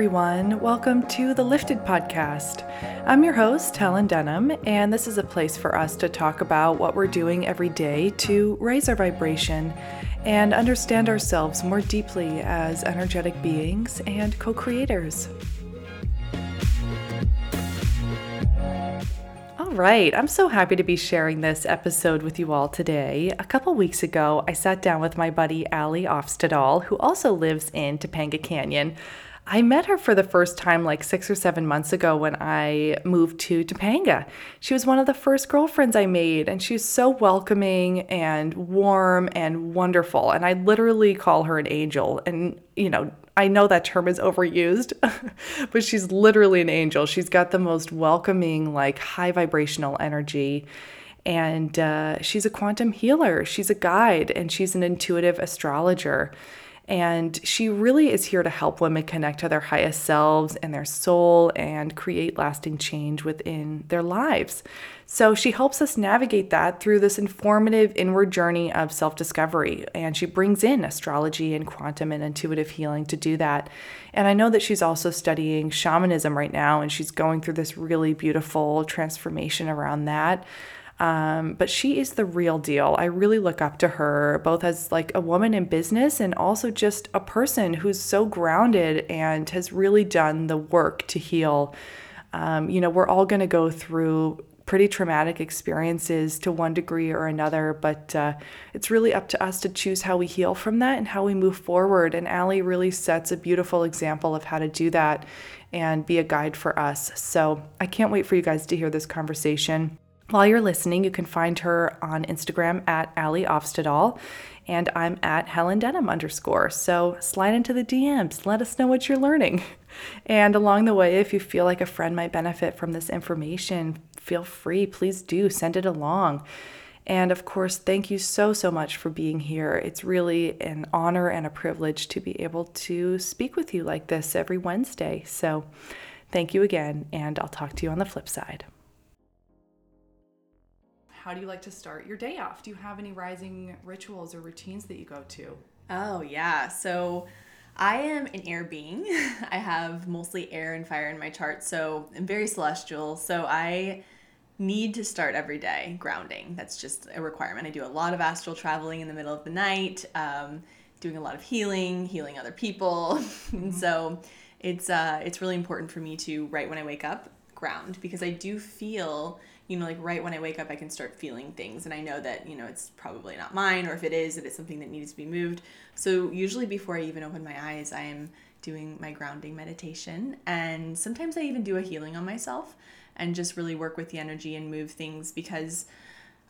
everyone. Welcome to the Lifted Podcast. I'm your host, Helen Denham, and this is a place for us to talk about what we're doing every day to raise our vibration and understand ourselves more deeply as energetic beings and co creators. All right, I'm so happy to be sharing this episode with you all today. A couple weeks ago, I sat down with my buddy Ali Ofstedal, who also lives in Topanga Canyon. I met her for the first time like six or seven months ago when I moved to Topanga. She was one of the first girlfriends I made, and she's so welcoming and warm and wonderful. And I literally call her an angel. And, you know, I know that term is overused, but she's literally an angel. She's got the most welcoming, like high vibrational energy. And uh, she's a quantum healer, she's a guide, and she's an intuitive astrologer. And she really is here to help women connect to their highest selves and their soul and create lasting change within their lives. So she helps us navigate that through this informative inward journey of self discovery. And she brings in astrology and quantum and intuitive healing to do that. And I know that she's also studying shamanism right now, and she's going through this really beautiful transformation around that. Um, but she is the real deal. I really look up to her, both as like a woman in business and also just a person who's so grounded and has really done the work to heal. Um, you know, we're all going to go through pretty traumatic experiences to one degree or another, but uh, it's really up to us to choose how we heal from that and how we move forward. And Ali really sets a beautiful example of how to do that and be a guide for us. So I can't wait for you guys to hear this conversation. While you're listening, you can find her on Instagram at Ali Ofstedal, and I'm at Helen Denham underscore. So slide into the DMs, let us know what you're learning. And along the way, if you feel like a friend might benefit from this information, feel free, please do send it along. And of course, thank you so, so much for being here. It's really an honor and a privilege to be able to speak with you like this every Wednesday. So thank you again, and I'll talk to you on the flip side how do you like to start your day off? Do you have any rising rituals or routines that you go to? Oh, yeah. So I am an air being. I have mostly air and fire in my chart, so I'm very celestial. So I need to start every day grounding. That's just a requirement. I do a lot of astral traveling in the middle of the night, um, doing a lot of healing, healing other people. Mm-hmm. and so it's uh, it's really important for me to right when I wake up ground because I do feel you know, like right when I wake up, I can start feeling things. And I know that, you know, it's probably not mine, or if it is, that it's something that needs to be moved. So usually before I even open my eyes, I am doing my grounding meditation. And sometimes I even do a healing on myself and just really work with the energy and move things because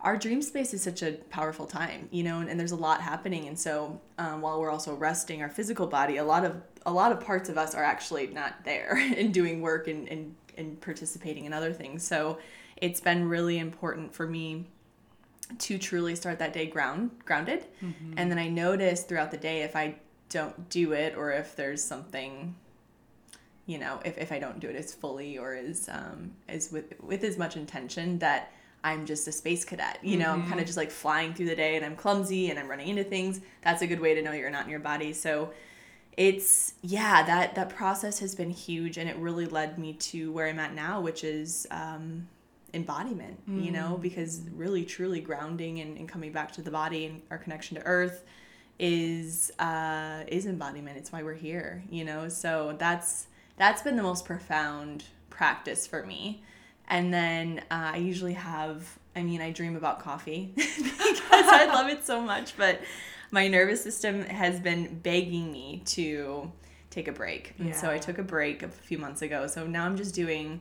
our dream space is such a powerful time you know and, and there's a lot happening and so um, while we're also resting our physical body a lot of a lot of parts of us are actually not there and doing work and, and and participating in other things so it's been really important for me to truly start that day ground grounded mm-hmm. and then i notice throughout the day if i don't do it or if there's something you know if, if i don't do it as fully or as um as with with as much intention that i'm just a space cadet you know mm-hmm. i'm kind of just like flying through the day and i'm clumsy and i'm running into things that's a good way to know you're not in your body so it's yeah that that process has been huge and it really led me to where i'm at now which is um embodiment mm. you know mm. because really truly grounding and, and coming back to the body and our connection to earth is uh is embodiment it's why we're here you know so that's that's been the most profound practice for me and then uh, i usually have i mean i dream about coffee because i love it so much but my nervous system has been begging me to take a break and yeah. so i took a break a few months ago so now i'm just doing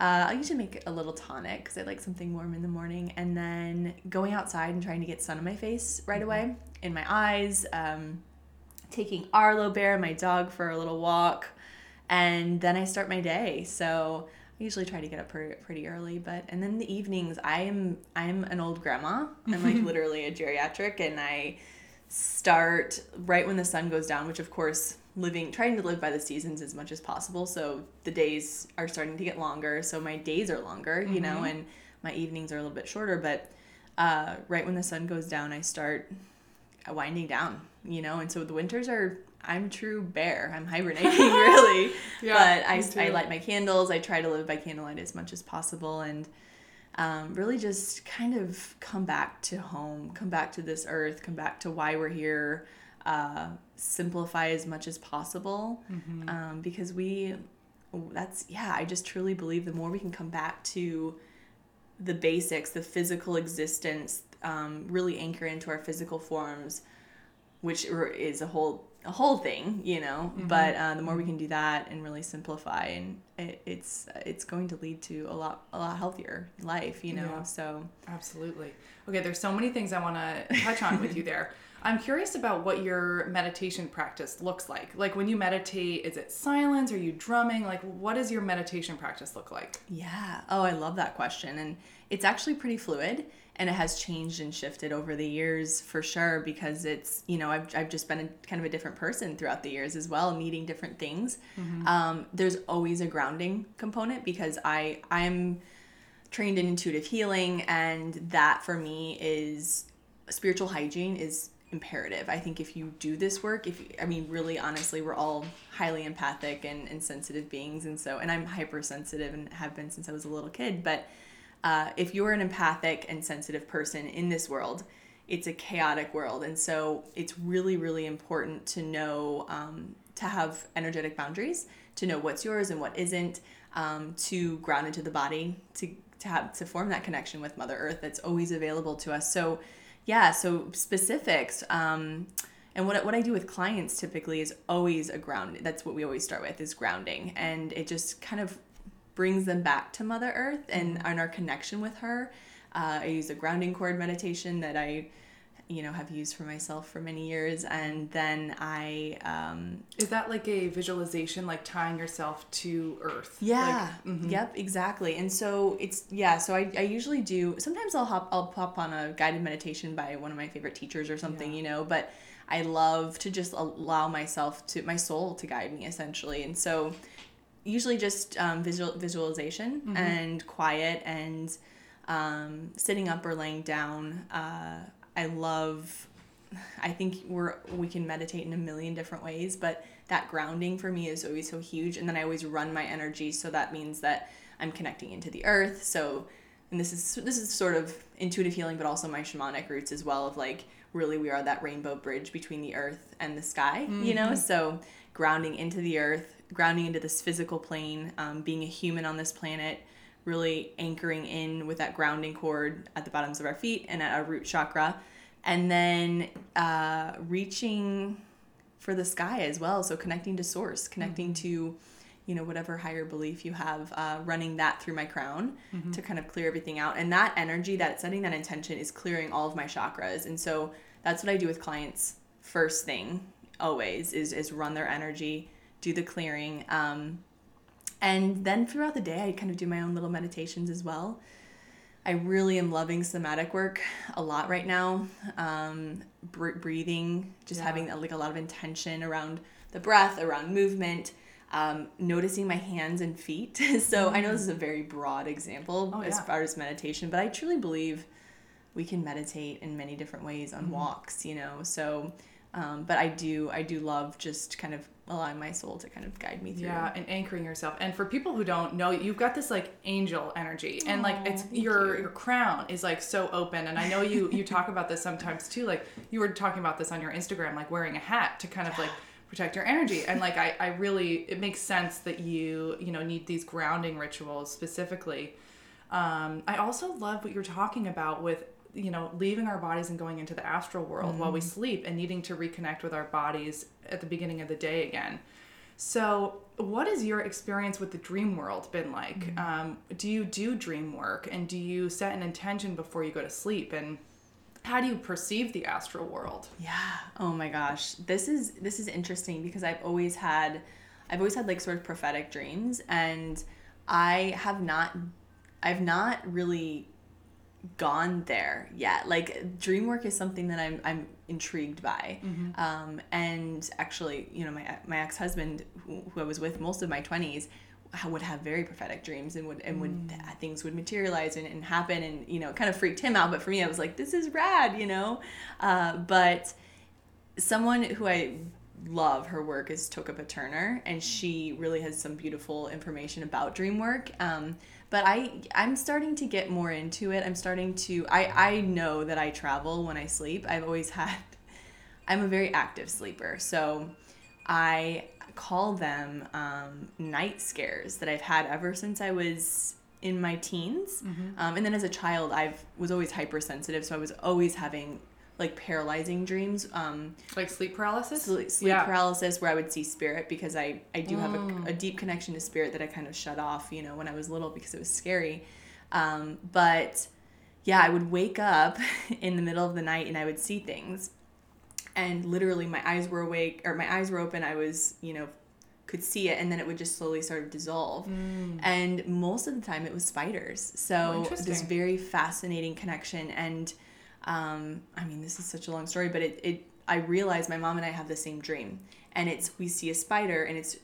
uh, I usually make a little tonic because I like something warm in the morning, and then going outside and trying to get sun on my face right mm-hmm. away, in my eyes. Um, taking Arlo Bear, my dog, for a little walk, and then I start my day. So I usually try to get up pretty, pretty early, but and then the evenings, I am I'm an old grandma. I'm like literally a geriatric, and I start right when the sun goes down, which of course living trying to live by the seasons as much as possible so the days are starting to get longer so my days are longer mm-hmm. you know mm-hmm. and my evenings are a little bit shorter but uh, right when the sun goes down i start winding down you know and so the winters are I'm true bear. I'm hibernating really. Yeah, but I. I light my candles. I try to live by candlelight as much as possible and um, really just kind of come back to home, come back to this earth, come back to why we're here, uh, simplify as much as possible Mm-hmm. um, because we, that's, yeah, I just truly believe the more we can come back to the basics, the physical existence, um, really anchor into our physical forms, which is a whole a whole thing, you know. But uh, the more we can do that and really simplify, and it, it's it's going to lead to a lot a lot healthier life, you know. Yeah. So Absolutely. Okay, there's so many things I want to touch on with you there. I'm curious about what your meditation practice looks like. Like when you meditate, is it silence? Are you drumming? Like what does your meditation practice look like? Yeah. Oh, I love that question. And it's actually pretty fluid and it has changed and shifted over the years for sure because it's, you know, I've, I've just been a, kind of a different person throughout the years as well, needing different things. Um, there's always a grounding component because I, I'm trained in intuitive healing and that for me is spiritual hygiene is imperative. I think if you do this work, if you, I mean, really honestly, we're all highly empathic and, and sensitive beings. And so, and I'm hypersensitive and have been since I was a little kid. But uh, if you're an empathic and sensitive person in this world, it's a chaotic world. And so it's really, really important to know, um, to have energetic boundaries, to know what's yours and what isn't, um, to ground into the body, to, to have, to form that connection with Mother Earth that's always available to us. So, yeah, so specifics. Um, and what, what I do with clients typically is always a ground. That's what we always start with is grounding. And it just kind of brings them back to Mother Earth and, and our connection with her. Uh, I use a grounding cord meditation that I, you know, have used for myself for many years. And then I, um, Is that like a visualization, like tying yourself to earth? yeah. Like, mhm. Yep. Exactly. And so it's yeah. So I, I usually do. Sometimes I'll hop I'll pop on a guided meditation by one of my favorite teachers or something. Yeah. You know. But I love to just allow myself to my soul to guide me essentially. And so usually just um, visual visualization Mm-hmm. and quiet and um, sitting up or laying down. Uh, I love. I think we're we can meditate in a million different ways, but that grounding for me is always so huge. And then I always run my energy, so that means that I'm connecting into the earth. So, and this is this is sort of intuitive healing, but also my shamanic roots as well. Of like really we are that rainbow bridge between the earth and the sky. You know, so grounding into the earth, grounding into this physical plane, um, being a human on this planet. Really anchoring in with that grounding cord at the bottoms of our feet and at our root chakra, and then uh, reaching for the sky as well. So connecting to source, connecting to, you know, whatever higher belief you have, uh, running that through my crown to kind of clear everything out. And that energy, that setting that intention is clearing all of my chakras. And so that's what I do with clients first thing always is, is run their energy, do the clearing. Um, and then throughout the day, I kind of do my own little meditations as well. I really am loving somatic work a lot right now. Um, br- breathing, just Yeah. having like a lot of intention around the breath, around movement, um, noticing my hands and feet. so I know this is a very broad example Oh, as yeah. far as meditation, but I truly believe we can meditate in many different ways Mm-hmm. on walks. You know, so. Um, but I do, I do love just kind of allowing my soul to kind of guide me through. Yeah, and anchoring yourself. And for people who don't know, you've got this like angel energy, and like it's Aw, thank your you. your crown is like so open. And I know you you talk about this sometimes too. Like you were talking about this on your Instagram, like wearing a hat to kind of like protect your energy. And like I I really it makes sense that you you know need these grounding rituals specifically. Um, I also love what you're talking about with you know leaving our bodies and going into the astral world while we sleep and needing to reconnect with our bodies at the beginning of the day again. So, what has your experience with the dream world been like? Um, do you do dream work and do you set an intention before you go to sleep? And how do you perceive the astral world? Yeah. Oh my gosh. This is this is interesting because I've always had I've always had like sort of prophetic dreams and I have not I've not really gone there yet. Like dream work is something that I'm I'm intrigued by. Um, and actually, you know, my my ex husband, who, who I was with most of my twenties, would have very prophetic dreams and would and would things would materialize and, and happen and you know it kind of freaked him out. But for me, I was like, this is rad, you know. Uh, but someone who I love her work is Toko-pa Turner, and she really has some beautiful information about dream work. Um, but I I'm starting to get more into it. I'm starting to I I know that I travel when I sleep. I've always had I'm a very active sleeper, so I call them um, night scares that I've had ever since I was in my teens. Mm-hmm. Um, and then as a child, I was always hypersensitive, so I was always having like paralyzing dreams. Um, like sleep paralysis? Sleep, sleep yeah. paralysis, where I would see spirit because I, I do mm. have a, mm. a, deep connection to spirit that I kind of shut off, you know, when I was little because it was scary. Um, but yeah, I would wake up in the middle of the night and I would see things. And literally, my eyes were awake or my eyes were open. I was, you know, could see it and then it would just slowly sort of dissolve. Mm. And most of the time it was spiders. So oh, this very fascinating connection and um, I mean, this is such a long story, but it, it I realized my mom and I have the same dream, and it's we see a spider, and it's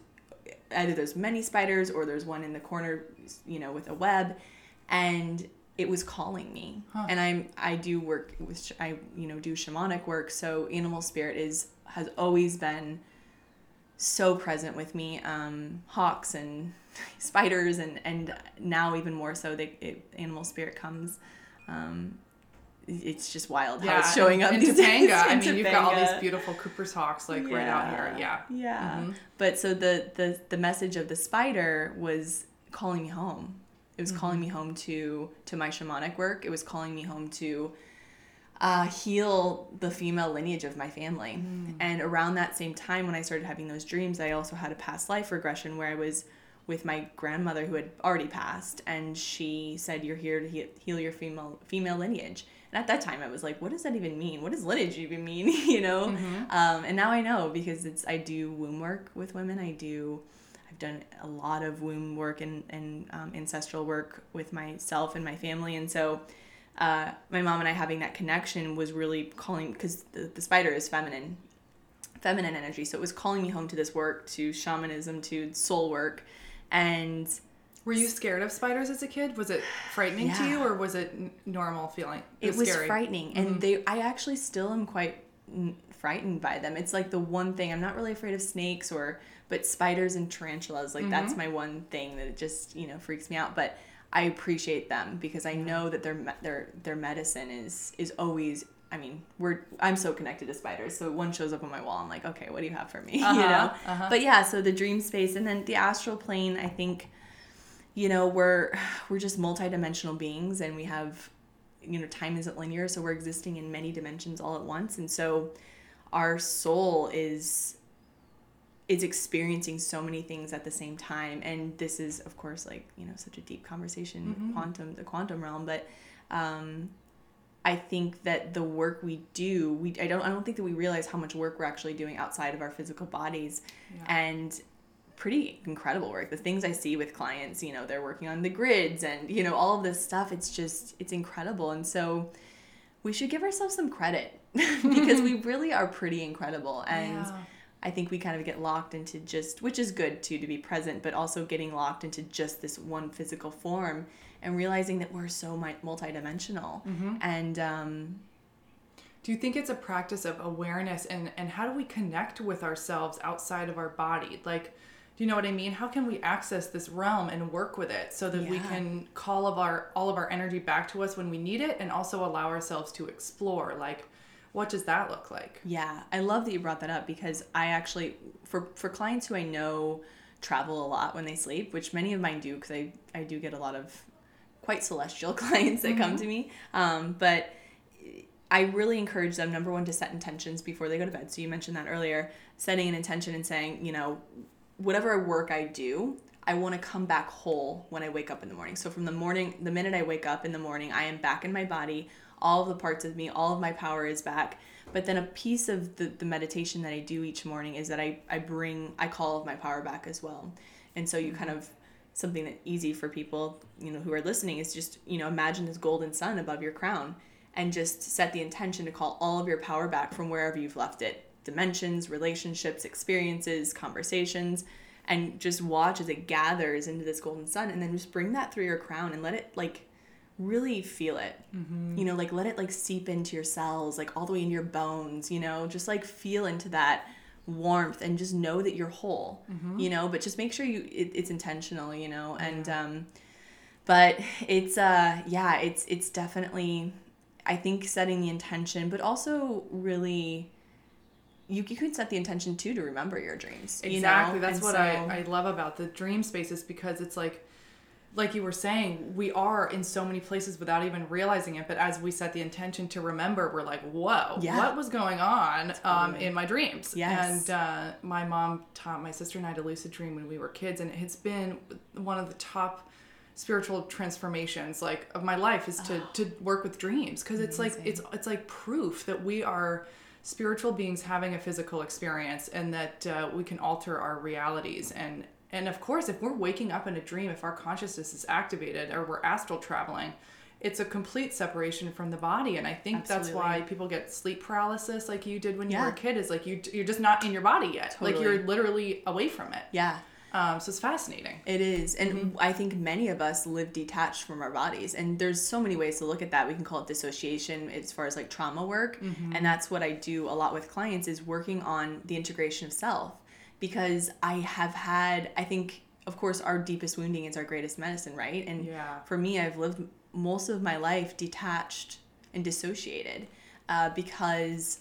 either there's many spiders or there's one in the corner, you know, with a web, and it was calling me. Huh. And I'm I do work with I you know do shamanic work, so animal spirit is has always been so present with me. Um, hawks and spiders, and and now even more so, that animal spirit comes. Um, it's just wild how it's showing up. In Topanga, I mean, you've got all these beautiful Cooper's hawks like yeah, right out here. Yeah, yeah. Mm-hmm. But so the the the message of the spider was calling me home. It was mm-hmm. calling me home to to my shamanic work. It was calling me home to uh, heal the female lineage of my family. Mm. And around that same time, when I started having those dreams, I also had a past life regression where I was with my grandmother who had already passed, and she said, "You're here to heal your female female lineage." And at that time, I was like, what does that even mean? What does lineage even mean? you know? Mm-hmm. Um, and now I know because it's I do womb work with women. I do. I've done a lot of womb work and, and um, ancestral work with myself and my family. And so uh, my mom and I having that connection was really calling because the, the spider is feminine, feminine energy. So it was calling me home to this work, to shamanism, to soul work. And were you scared of spiders as a kid? Was it frightening yeah. to you, or was it normal feeling? It, it was, was frightening, mm-hmm. and they. I actually still am quite frightened by them. It's like the one thing I'm not really afraid of snakes or, but spiders and tarantulas. Like mm-hmm. that's my one thing that just you know freaks me out. But I appreciate them because I know that their their their medicine is is always I mean, we're I'm so connected to spiders. So one shows up on my wall, I'm like, okay, what do you have for me? Uh-huh, you know. Uh-huh. But yeah, so the dream space and then the astral plane. I think you know we're we're just multidimensional beings and we have you know time isn't linear so we're existing in many dimensions all at once and so our soul is is experiencing so many things at the same time and this is of course like you know such a deep conversation mm-hmm. quantum the quantum realm but um I think that the work we do, we I don't I don't think that we realize how much work we're actually doing outside of our physical bodies. Yeah. And pretty incredible work. The things I see with clients, you know, they're working on the grids and, you know, all of this stuff. It's just, it's incredible. And so we should give ourselves some credit because we really are pretty incredible. And yeah. I think we kind of get locked into just, which is good too, to be present, but also getting locked into just this one physical form and realizing that we're so multidimensional. Mm-hmm. And, um, do you think it's a practice of awareness and, and how do we connect with ourselves outside of our body? Like, do you know what I mean? How can we access this realm and work with it so that yeah. we can call of our all of our energy back to us when we need it and also allow ourselves to explore like what does that look like? Yeah, I love that you brought that up because I actually for for clients who I know travel a lot when they sleep, which many of mine do because I I do get a lot of quite celestial clients that mm-hmm. come to me. Um, but I really encourage them number one to set intentions before they go to bed. So you mentioned that earlier, setting an intention and saying, you know, whatever work I do, I want to come back whole when I wake up in the morning. So from the morning, the minute I wake up in the morning, I am back in my body. All of the parts of me, all of my power is back. But then a piece of the, the meditation that I do each morning is that I, I bring, I call of my power back as well. And so you kind of, something that easy for people, you know, who are listening is just, you know, imagine this golden sun above your crown and just set the intention to call all of your power back from wherever you've left it dimensions, relationships, experiences, conversations, and just watch as it gathers into this golden sun and then just bring that through your crown and let it like really feel it. Mm-hmm. You know, like let it like seep into your cells, like all the way into your bones, you know, just like feel into that warmth and just know that you're whole you know? But just make sure you it, it's intentional you know? And um but it's uh yeah it's it's definitely i think setting the intention but also really you, you can set the intention too to remember your dreams you Exactly. know? That's And what so- I, I love about the dream spaces because it's like like you were saying, we are in so many places without even realizing it. But as we set the intention to remember, we're like, whoa, Yeah. what was going on um, in my dreams? Yes. And uh, my mom taught my sister and I to lucid dream when we were kids. And it's been one of the top spiritual transformations like of my life is to to work with dreams because it's like it's it's like proof that we are spiritual beings having a physical experience and that uh, we can alter our realities. And and of course if we're waking up in a dream if our consciousness is activated or we're astral traveling it's a complete separation from the body. And i think that's why people get sleep paralysis like you did when you were a kid is like you you're just not in your body yet. Like you're literally away from it. Yeah um, so it's fascinating It is. And Mm-hmm. I think many of us live detached from our bodies. And there's so many ways to look at that. We can call it dissociation as far as like trauma work. Mm-hmm. And that's what I do a lot with clients is working on the integration of self. Because I have had, I think, of course, our deepest wounding is our greatest medicine, right? And Yeah. for me, I've lived most of my life detached and dissociated uh, because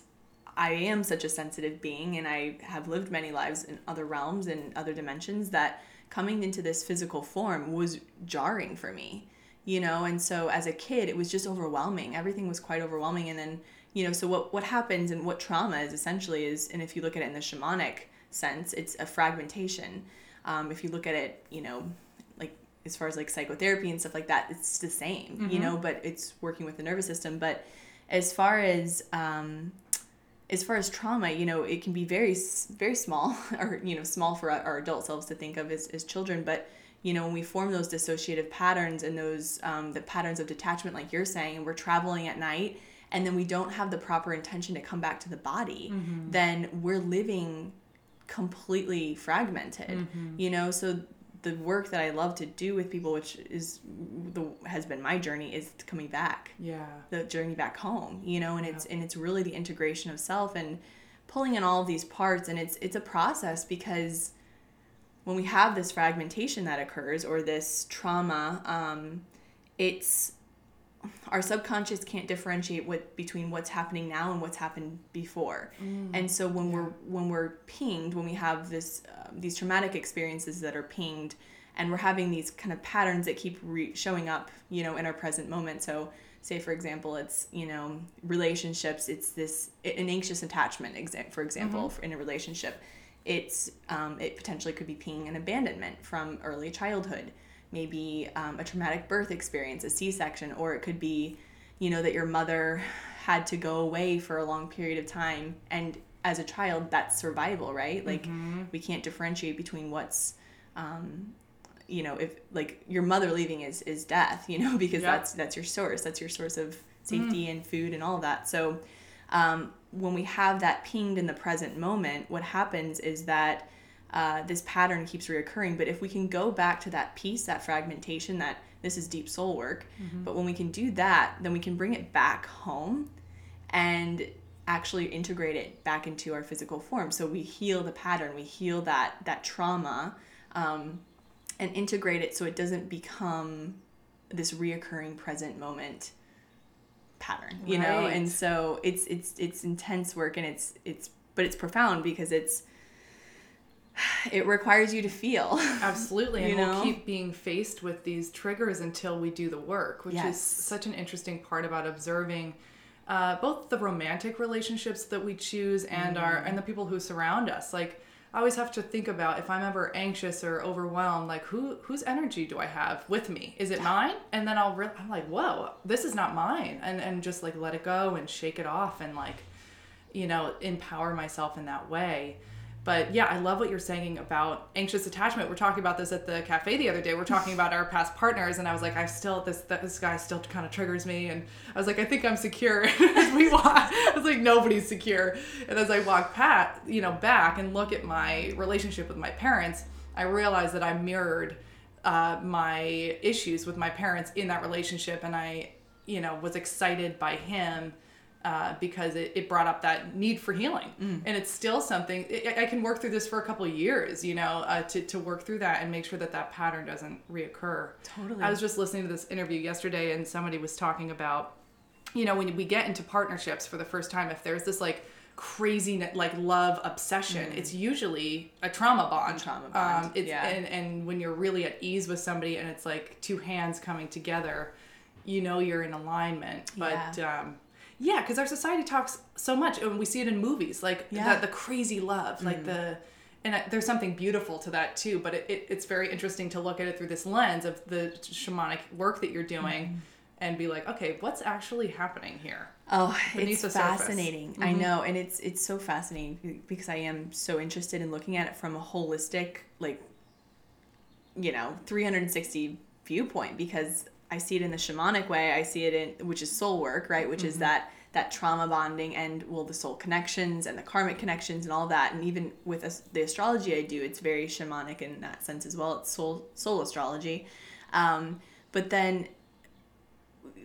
I am such a sensitive being and I have lived many lives in other realms and other dimensions that coming into this physical form was jarring for me, you know? And so as a kid, it was just overwhelming. Everything was quite overwhelming. And then, you know, so what, what happens and what trauma is essentially is, and if you look at it in the shamanic sense, it's a fragmentation. Um, if you look at it, you know, like as far as like psychotherapy and stuff like that, it's the same, you know, but it's working with the nervous system. But as far as, um, as far as trauma, you know, it can be very, very small, or you know, small for our adult selves to think of as, as children. But you know, when we form those dissociative patterns and those um, the patterns of detachment, like you're saying, and we're traveling at night, and then we don't have the proper intention to come back to the body, then we're living completely fragmented. You know, so the work that I love to do with people, which is the has been my journey, is coming back. Yeah. The journey back home you know and it's and it's really the integration of self and pulling in all of these parts. And it's it's a process because when we have this fragmentation that occurs or this trauma um it's our subconscious can't differentiate what between what's happening now and what's happened before. And so when we're when we're pinged when we have this um, these traumatic experiences that are pinged and we're having these kind of patterns that keep re- showing up you know in our present moment. So say for example it's you know relationships it's this an anxious attachment for example in a relationship. It's um, it potentially could be pinging an abandonment from early childhood maybe um, a traumatic birth experience a c-section or it could be you know that your mother had to go away for a long period of time. And as a child that's survival right? Like we can't differentiate between what's um, you know if like your mother leaving is is death you know because that's that's your source. That's your source of safety and food and all that. So um, when we have that pinged in the present moment what happens is that uh, this pattern keeps reoccurring but if we can go back to that piece that fragmentation that this is deep soul work but when we can do that then we can bring it back home and actually integrate it back into our physical form. So we heal the pattern we heal that that trauma um, and integrate it so it doesn't become this reoccurring present moment pattern you know? And so it's it's it's intense work and it's it's but it's profound because it's it requires you to feel Absolutely. And You we'll keep being faced with these triggers until we do the work, which is such an interesting part about observing uh, both the romantic relationships that we choose and our Mm. and the people who surround us. Like I always have to think about if I'm ever anxious or overwhelmed, like who whose energy do I have with me? Is it mine? And then I'll re- I'm like, whoa, this is not mine, and and just like let it go and shake it off and like you know, empower myself in that way. But yeah, I love what you're saying about anxious attachment. We're talking about this at the cafe the other day. We're talking about our past partners, and I was like, I still this this guy still kind of triggers me, and I was like, I think I'm secure. as we walk, I was like, nobody's secure. And as I walk pat, you know, back and look at my relationship with my parents, I realized that I mirrored uh, my issues with my parents in that relationship, and I, you know, was excited by him uh, because it, it brought up that need for healing. Mm. And it's still something, I I can work through this for a couple of years, you know, uh, to, to work through that and make sure that that pattern doesn't reoccur. Totally. I was just listening to this interview yesterday and somebody was talking about, you know, when we get into partnerships for the first time, if there's this like crazy like love obsession, it's usually a trauma bond. Mm. trauma bond, Um, it's, yeah. and, and when you're really at ease with somebody and it's like two hands coming together, you know you're in alignment. But Yeah. um, yeah, because our society talks so much, and we see it in movies, like Yeah. Mm. that the crazy love, like the, and there's something beautiful to that too. But it, it, it's very interesting to look at it through this lens of the shamanic work that you're doing, Mm-hmm. and be like, okay, what's actually happening here? Oh, it's the surface. Mm-hmm. fascinating. I know, and it's it's so fascinating because I am so interested in looking at it from a holistic, like, you know, 360 viewpoint because I see it in the shamanic way. I see it in which is soul work, right? Which Mm-hmm. is that that trauma bonding and well the soul connections and the karmic connections and all that. And even with as- the astrology I do, it's very shamanic in that sense as well. It's soul soul astrology, um, but then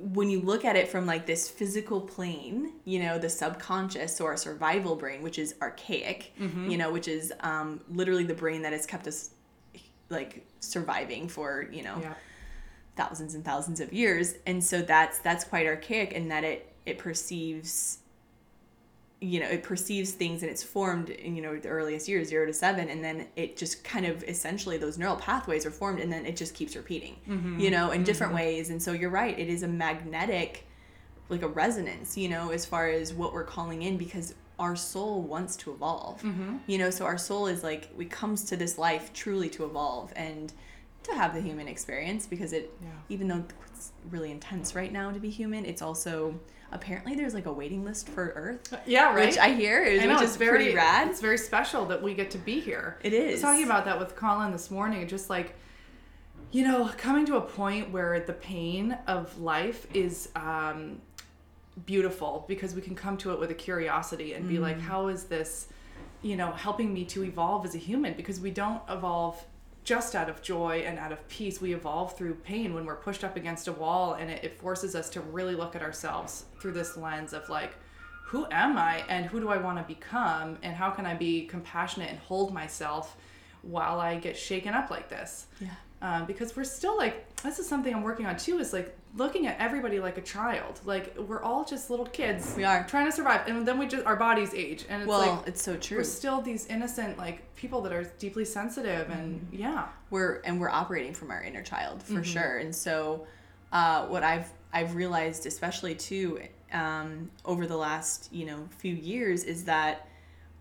when you look at it from like this physical plane, you know, the subconscious or survival brain, which is archaic, Mm-hmm. you know, which is um, literally the brain that has kept us like surviving for, you know, Yeah. Thousands and thousands of years. And so that's that's quite archaic in that it it perceives you know, it perceives things and it's formed in, you know, the earliest years, zero to seven, and then it just kind of essentially those neural pathways are formed and then it just keeps repeating, mm-hmm. you know, in different mm-hmm. ways. And so you're right, it is a magnetic, like a resonance, you know, as far as what we're calling in because our soul wants to evolve, mm-hmm. you know, so our soul is like, we comes to this life truly to evolve. And to have the human experience because it, Yeah. even though it's really intense right now to be human, it's also apparently there's like a waiting list for Earth. Yeah, right. Which I hear is I know, which it's is very pretty rad. It's very special that we get to be here. it is I was talking about that with Colin this morning. Just like, you know, coming to a point where the pain of life is um, beautiful because we can come to it with a curiosity and be like, Mm. how is this, you know, helping me to evolve as a human? Because we don't evolve just out of joy and out of peace. We evolve through pain when we're pushed up against a wall, and it, it forces us to really look at ourselves through this lens of like, who am I and who do I want to become and how can I be compassionate and hold myself while I get shaken up like this? Yeah. Um, because we're still like, this is something I'm working on too, is like looking at everybody like a child. Like we're all just little kids. We are. Trying to survive. And then we just, our bodies age. And it's Well, like, it's so true. we're still these innocent, like people that are deeply sensitive and Mm-hmm. yeah. we're and we're operating from our inner child for Mm-hmm. sure and so uh, what i've i've realized especially too um, over the last you know few years is that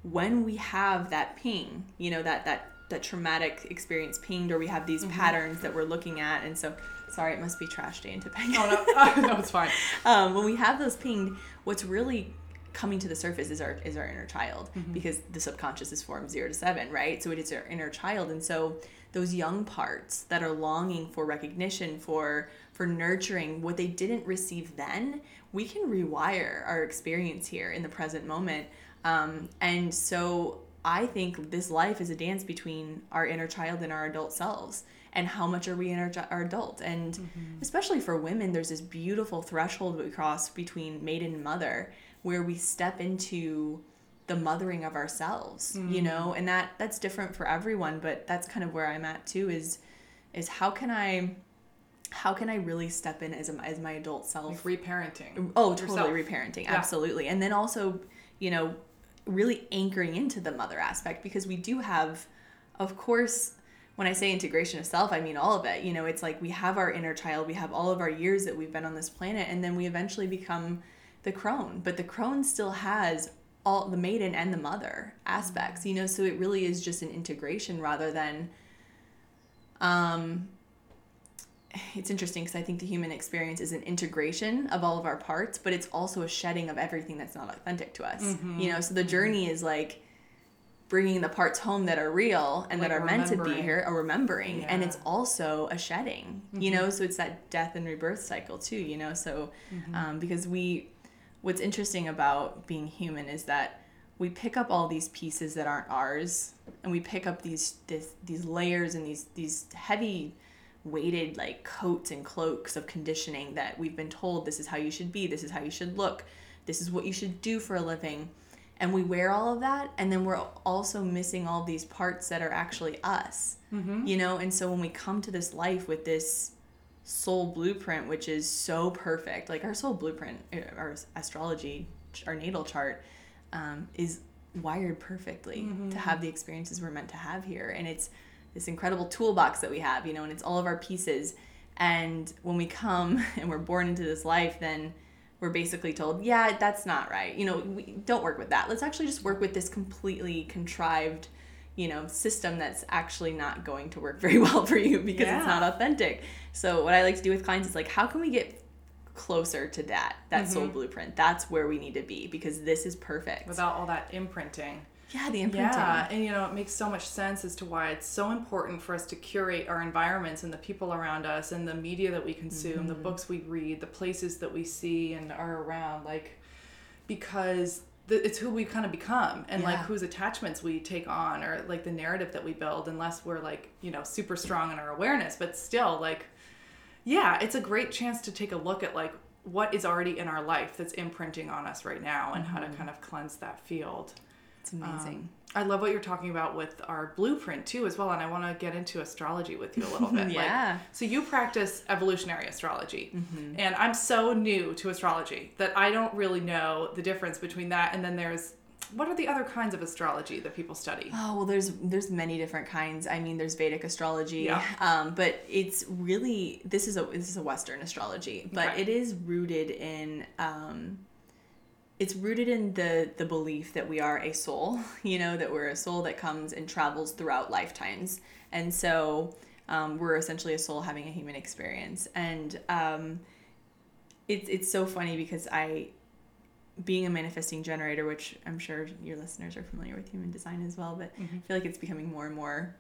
when we have that ping you know that that that traumatic experience pinged or we have Mm-hmm. these patterns that we're looking at and so sorry it must be trash day in Topanga. Oh no, no, it's fine. um, when we have those pinged, what's really coming to the surface is our is our inner child because the subconscious is formed zero to seven, right? So it is our inner child, and so those young parts that are longing for recognition, for for nurturing what they didn't receive then, we can rewire our experience here in the present moment, um, and so. I think this life is a dance between our inner child and our adult selves and how much are we in our, our adult and mm-hmm. especially for women there's this beautiful threshold we cross between maiden and mother where we step into the mothering of ourselves you mm. know and that that's different for everyone but that's kind of where i'm at too is is how can i how can i really step in as, a, as my adult self Like reparenting. Mm, oh, yourself. totally reparenting. Yeah. Absolutely. And then also, you know, really anchoring into the mother aspect because we do have, of course, when I say integration of self, I mean all of it. You know, it's like we have our inner child, we have all of our years that we've been on this planet, and then we eventually become the crone. But the crone still has all the maiden and the mother aspects, you know, so it really is just an integration rather than um it's interesting because I think the human experience is an integration of all of our parts, but it's also a shedding of everything that's not authentic to us. You know, so the journey is like bringing the parts home that are real and that are meant to be here, a remembering, and it's also a shedding. You know, so it's that death and rebirth cycle too. You know, so um, because we, what's interesting about being human is that we pick up all these pieces that aren't ours, and we pick up these this, these layers and these these heavy weighted like coats and cloaks of conditioning that we've been told this is how you should be, this is how you should look, this is what you should do for a living. And we wear all of that, and then we're also missing all these parts that are actually us, Mm-hmm. you know? And so when we come to this life with this soul blueprint, which is so perfect, like our soul blueprint, uh, our astrology, our natal chart, um, is wired perfectly Mm-hmm. to have the experiences we're meant to have here. And it's this incredible toolbox that we have, you know, and it's all of our pieces. And when we come and we're born into this life, then we're basically told, yeah, that's not right. You know, we don't work with that. Let's actually just work with this completely contrived, you know, system that's actually not going to work very well for you because Yeah. it's not authentic. So what I like to do with clients is like, how can we get closer to that, that soul mm-hmm. blueprint? That's where we need to be because this is perfect. Without all that imprinting. Yeah, the imprinting. Yeah, and you know, it makes so much sense as to why it's so important for us to curate our environments and the people around us and the media that we consume, the mm-hmm. books we read, the places that we see and are around, like because it's who we kind of become and like whose attachments we take on or like the narrative that we build unless we're like, you know, super strong in our awareness, but still like yeah, it's a great chance to take a look at like what is already in our life that's imprinting on us right now and how to mm-hmm. kind of cleanse that field. It's amazing. I love what you're talking about with our blueprint too, as well. And I want to get into astrology with you a little bit. Yeah. Like, so you practice evolutionary astrology, Mm-hmm. and I'm so new to astrology that I don't really know the difference between that and then there's what are the other kinds of astrology that people study? Oh well, there's there's many different kinds. I mean, there's Vedic astrology, Yeah. um, but it's really this is a this is a Western astrology, but Okay. it is rooted in um, it's rooted in the the belief that we are a soul. You know that we're a soul that comes and travels throughout lifetimes, and so um, we're essentially a soul having a human experience. And um, it's it's so funny because I being a manifesting generator, which I'm sure your listeners are familiar with human design as well, but I feel like it's becoming more and more,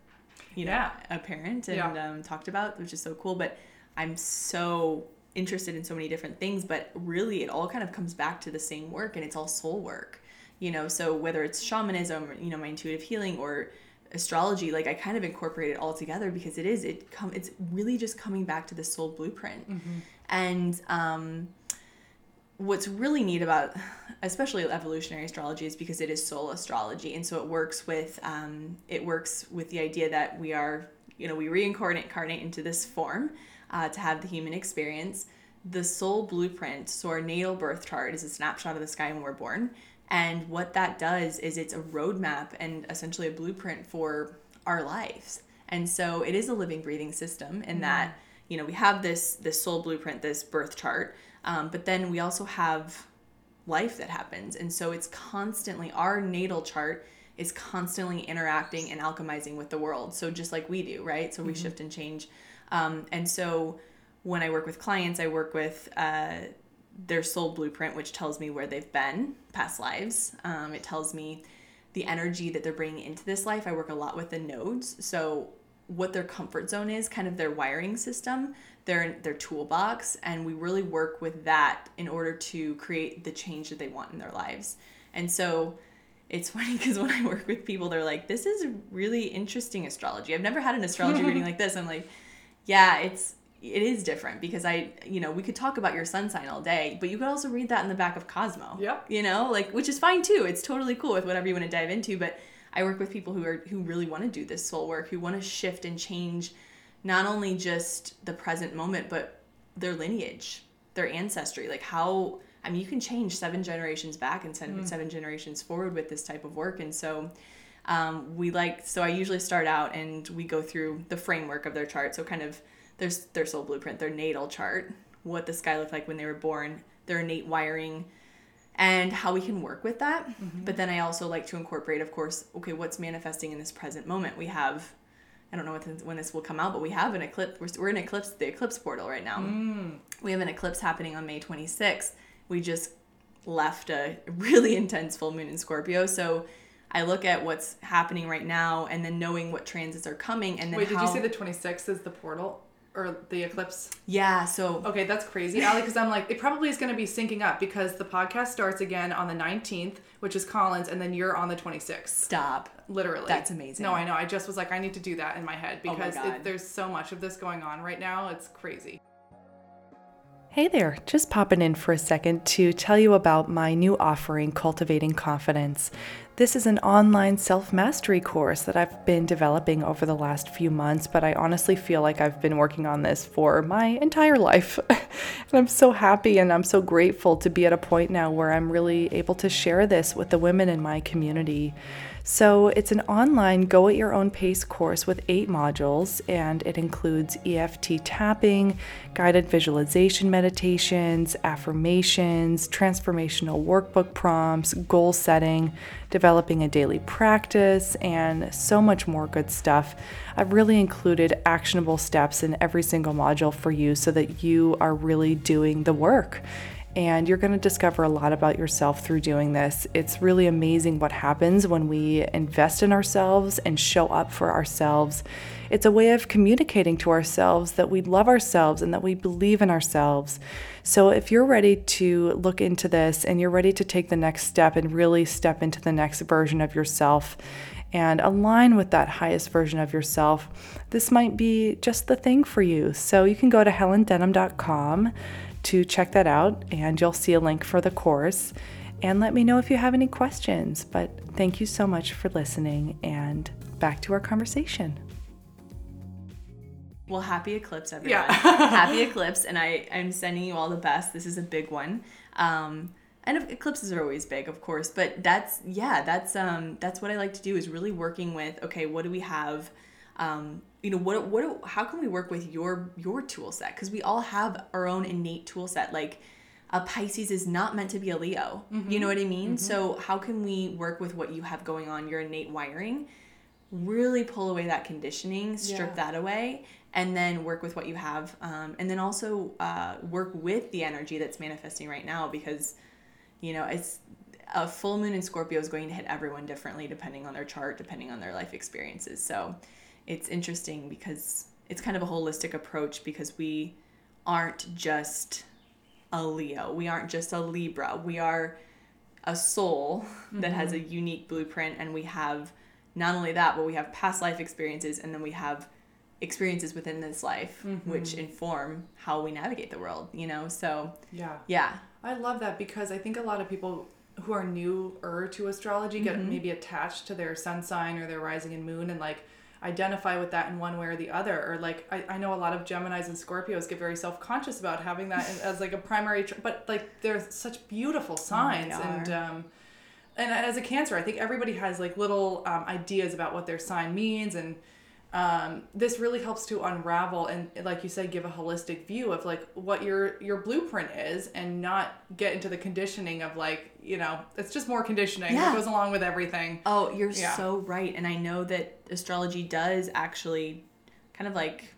you know, Yeah. apparent and Yeah. um, talked about, which is so cool. But I'm so interested in so many different things, but really it all kind of comes back to the same work and it's all soul work, you know. So whether it's shamanism, or, you know, my intuitive healing or astrology, like I kind of incorporate it all together because it is, it come, it's really just coming back to the soul blueprint. And, um, what's really neat about especially evolutionary astrology is because it is soul astrology and so it works with um, it works with the idea that we are you know we reincarnate incarnate into this form uh, to have the human experience. The soul blueprint so our natal birth chart is a snapshot of the sky when we're born. And what that does is it's a roadmap and essentially a blueprint for our lives. And so it is a living breathing system in that you know we have this this soul blueprint this birth chart um, but then we also have life that happens. And so it's constantly our natal chart is constantly interacting and alchemizing with the world. So just like we do right? So we shift and change um, and so when i work with clients i work with uh, their soul blueprint which tells me where they've been past lives um, it tells me the energy that they're bringing into this life i work a lot with the nodes so what their comfort zone is, kind of their wiring system, their their toolbox, and we really work with that in order to create the change that they want in their lives. And so it's funny because when I work with people, they're like, "This is really interesting astrology. I've never had an astrology reading like this." I'm like, "Yeah, it's it is different because I, you know, we could talk about your sun sign all day, but you could also read that in the back of Cosmo. Yep. You know, like which is fine too. It's totally cool with whatever you want to dive into, but I work with people who are who really want to do this soul work, who want to shift and change not only just the present moment, but their lineage, their ancestry. Like how I mean, you can change seven generations back and seven, mm. seven generations forward with this type of work, and so um, we like. So I usually start out and we go through the framework of their chart. So kind of there's their soul blueprint, their natal chart, what the sky looked like when they were born, their innate wiring, and how we can work with that. But then I also like to incorporate, of course, okay, what's manifesting in this present moment? We have, I don't know when this will come out, but we have an eclipse. We're, we're in eclipse, the eclipse portal right now. We have an eclipse happening on May 26th. We just left a really intense full moon in Scorpio. So I look at what's happening right now and then knowing what transits are coming and then Wait, did you say the 26th is the portal or the eclipse? yeah, so Okay, that's crazy, Ali, because I'm like, it probably is going to be syncing up because the podcast starts again on the 19th, which is Colin's, and then you're on the 26th. stop. Literally. That's amazing. No, I know. I just was like, I need to do that in my head Oh my because it, there's so much of this going on right now. It's crazy. Hey there, just popping in for a second to tell you about my new offering, Cultivating Confidence. This is an online self mastery course that I've been developing over the last few months, but I honestly feel like I've been working on this for my entire life. and I'm so happy and I'm so grateful to be at a point now where I'm really able to share this with the women in my community. So, it's an online go at your own pace course with eight modules, and it includes EFT tapping, guided visualization meditations, affirmations, transformational workbook prompts, goal setting, developing a daily practice, and so much more good stuff. I've really included actionable steps in every single module for you so that you are really doing the work and you're going to discover a lot about yourself through doing this. It's really amazing what happens when we invest in ourselves and show up for ourselves. It's a way of communicating to ourselves that we love ourselves and that we believe in ourselves. So, if you're ready to look into this and you're ready to take the next step and really step into the next version of yourself, and align with that highest version of yourself, this might be just the thing for you. So you can go to helendenham.com to check that out, and you'll see a link for the course. And let me know if you have any questions. But thank you so much for listening, and back to our conversation. Well, happy eclipse, everyone. Yeah. happy eclipse, and I, I'm sending you all the best. This is a big one. Um, and eclipses are always big, of course, but that's yeah, that's um that's what I like to do is really working with okay, what do we have um, you know what what how can we work with your your tool set because we all have our own innate tool set like a pisces is not meant to be a leo mm-hmm. you know what i mean mm-hmm. so how can we work with what you have going on your innate wiring really pull away that conditioning strip yeah. that away and then work with what you have um, and then also uh, work with the energy that's manifesting right now because you know it's a full moon in scorpio is going to hit everyone differently depending on their chart depending on their life experiences so it's interesting because it's kind of a holistic approach because we aren't just a Leo. We aren't just a Libra. We are a soul mm-hmm. that has a mm-hmm. unique blueprint and we have not only that, but we have past life experiences and then we have experiences within this life mm-hmm. which inform how we navigate the world, you know? So, yeah. Yeah. I love that because I think a lot of people who are newer to astrology get mm-hmm. maybe attached to their sun sign or their rising and moon and like identify with that in one way or the other or like I, I know a lot of Geminis and Scorpios get very self-conscious about having that as like a primary tr- but like they're such beautiful oh, signs oh, and um and as a cancer I think everybody has like little um, ideas about what their sign means and um, this really helps to unravel and like you said give a holistic view of like what your your blueprint is and not get into the conditioning of like you know it's just more conditioning yeah. that goes along with everything oh you're yeah. so right and i know that astrology does actually kind of like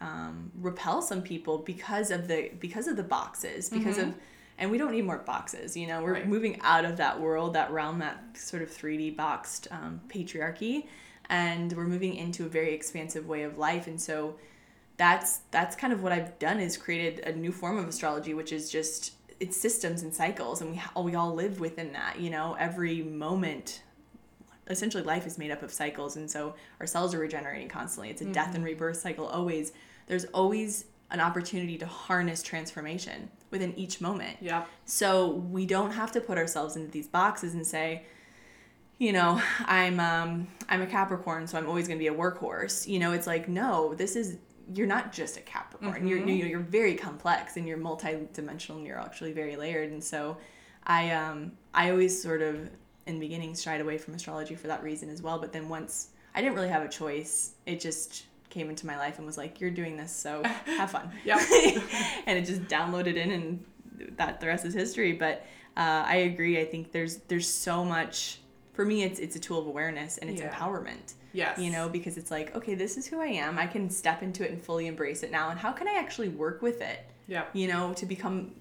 um, repel some people because of the because of the boxes because mm-hmm. of and we don't need more boxes you know we're right. moving out of that world that realm that sort of 3d boxed um, patriarchy and we're moving into a very expansive way of life. And so that's that's kind of what I've done is created a new form of astrology which is just it's systems and cycles and we all, we all live within that you know? Every moment essentially life is made up of cycles and so our cells are regenerating constantly. It's a mm-hmm. death and mm-hmm. rebirth cycle always. There's always an opportunity to harness transformation within each moment. Yeah so we don't have to put ourselves into these boxes and say you know, I'm um I'm a Capricorn, so I'm always going to be a workhorse. You know, it's like no, this is you're not just a Capricorn. Mm-hmm. You're you're very complex and you're multi-dimensional and you're actually very layered. And so, I um I always sort of in the beginning shied away from astrology for that reason as well. But then once I didn't really have a choice, it just came into my life and was like, "You're doing this, so have fun." yeah, and it just downloaded in, and that the rest is history. But uh, I agree. I think there's there's so much for me it's it's a tool of awareness and it's yeah. empowerment. Yes. You know because it's like okay this is who i am. I can step into it and fully embrace it now. And how can i actually work with it yeah. you know to become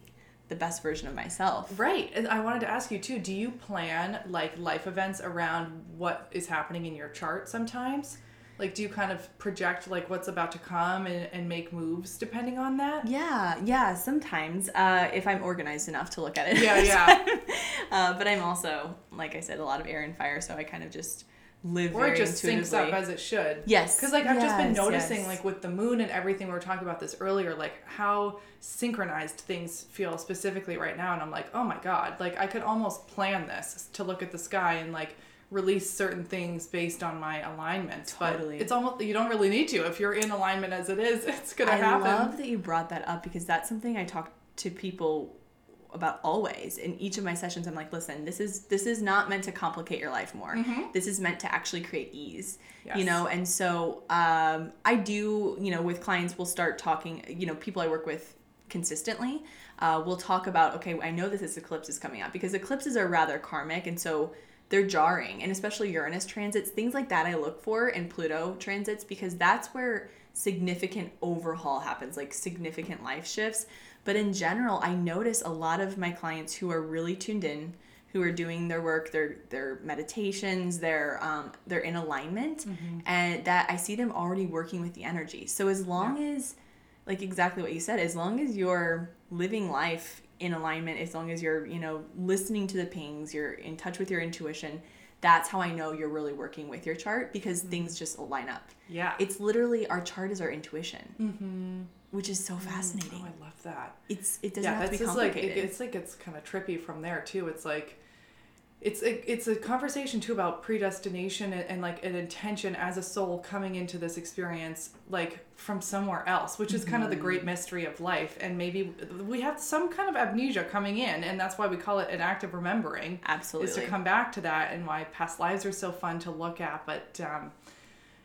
the best version of myself? Right. And i wanted to ask you too do you plan like life events around what is happening in your chart sometimes like do you kind of project like what's about to come and, and make moves depending on that yeah yeah sometimes uh, if i'm organized enough to look at it yeah yeah uh, but i'm also like i said a lot of air and fire so i kind of just live or it just syncs up as it should. Yes. Because like I've just been noticing yes. like with the moon and everything we were talking about this earlier, like how synchronized things feel specifically right now, and I'm like, oh my god, like I could almost plan this to look at the sky and like release certain things based on my alignment. Totally. But it's almost you don't really need to if you're in alignment as it is. It's gonna I happen. I love that you brought that up because that's something I talk to people about always in each of my sessions i'm like listen this is this is not meant to complicate your life more this is meant to actually create ease you Mm-hmm. Know and so um, i do you know with clients we'll start talking you know people i work with consistently uh, we'll talk about okay i know that this eclipse is coming up because eclipses are rather karmic and so they're jarring and especially uranus transits things like that i look for in pluto transits because that's where significant overhaul happens like significant life shifts. But in general i notice a lot of my clients who are really tuned in who are doing their work their their meditations their um, they're in alignment and that i see them already working with the energy. So as long as like exactly what you said as long as you're living life in alignment as long as you're you know listening to the pings you're in touch with your intuition that's how i know you're really working with your chart because mm-hmm. things just line up. Yeah. it's literally our chart is our intuition. Mm-hmm. Which is so mm-hmm. fascinating. Oh, I love that. it's it doesn't yeah, have to be like complicated. it, it's like it's kind of trippy from there too. It's like it's a, it's a conversation too about predestination and, and like an intention as a soul coming into this experience like from somewhere else, which is kind of the Mm-hmm. great mystery of life. And maybe we have some kind of amnesia coming in, and that's why we call it an act of remembering. absolutely Is to come back to that and why past lives are so fun to look at, but. Um,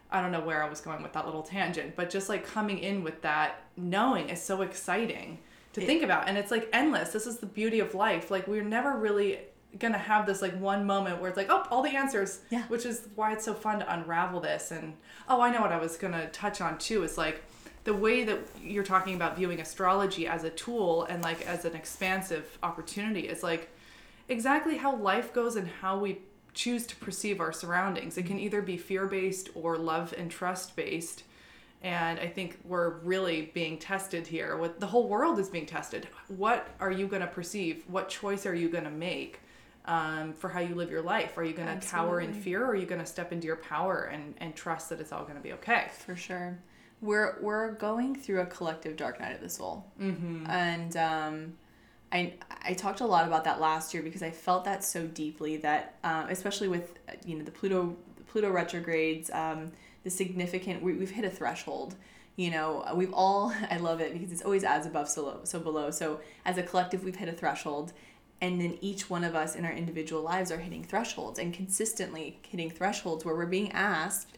I don't know where I was going with that little tangent, but just like coming in with that knowing is so exciting to think about. And it's like endless. This is the beauty of life. Like we're never really gonna have this like one moment where it's like, oh, all the answers. Yeah. Which is why it's so fun to unravel this. And oh, I know what I was gonna touch on too is like the way that you're talking about viewing astrology as a tool and like as an expansive opportunity is like exactly how life goes and how we choose to perceive our surroundings. It can either be fear based or love and trust based. And I think we're really being tested here. What the whole world is being tested. What are you going to perceive? What choice are you going to make um, for how you live your life? Are you going to cower in fear, or are you going to step into your power and and trust that it's all going to be okay? For sure. We're we're going through a collective dark night of the soul. Mm-hmm. And um, I I talked a lot about that last year because I felt that so deeply that uh, especially with you know the Pluto Pluto retrogrades, um, the significant we, we've hit a threshold. You know, we've all I love it because it's always as above so low, so below. So as a collective, we've hit a threshold. And then each one of us in our individual lives are hitting thresholds and consistently hitting thresholds where we're being asked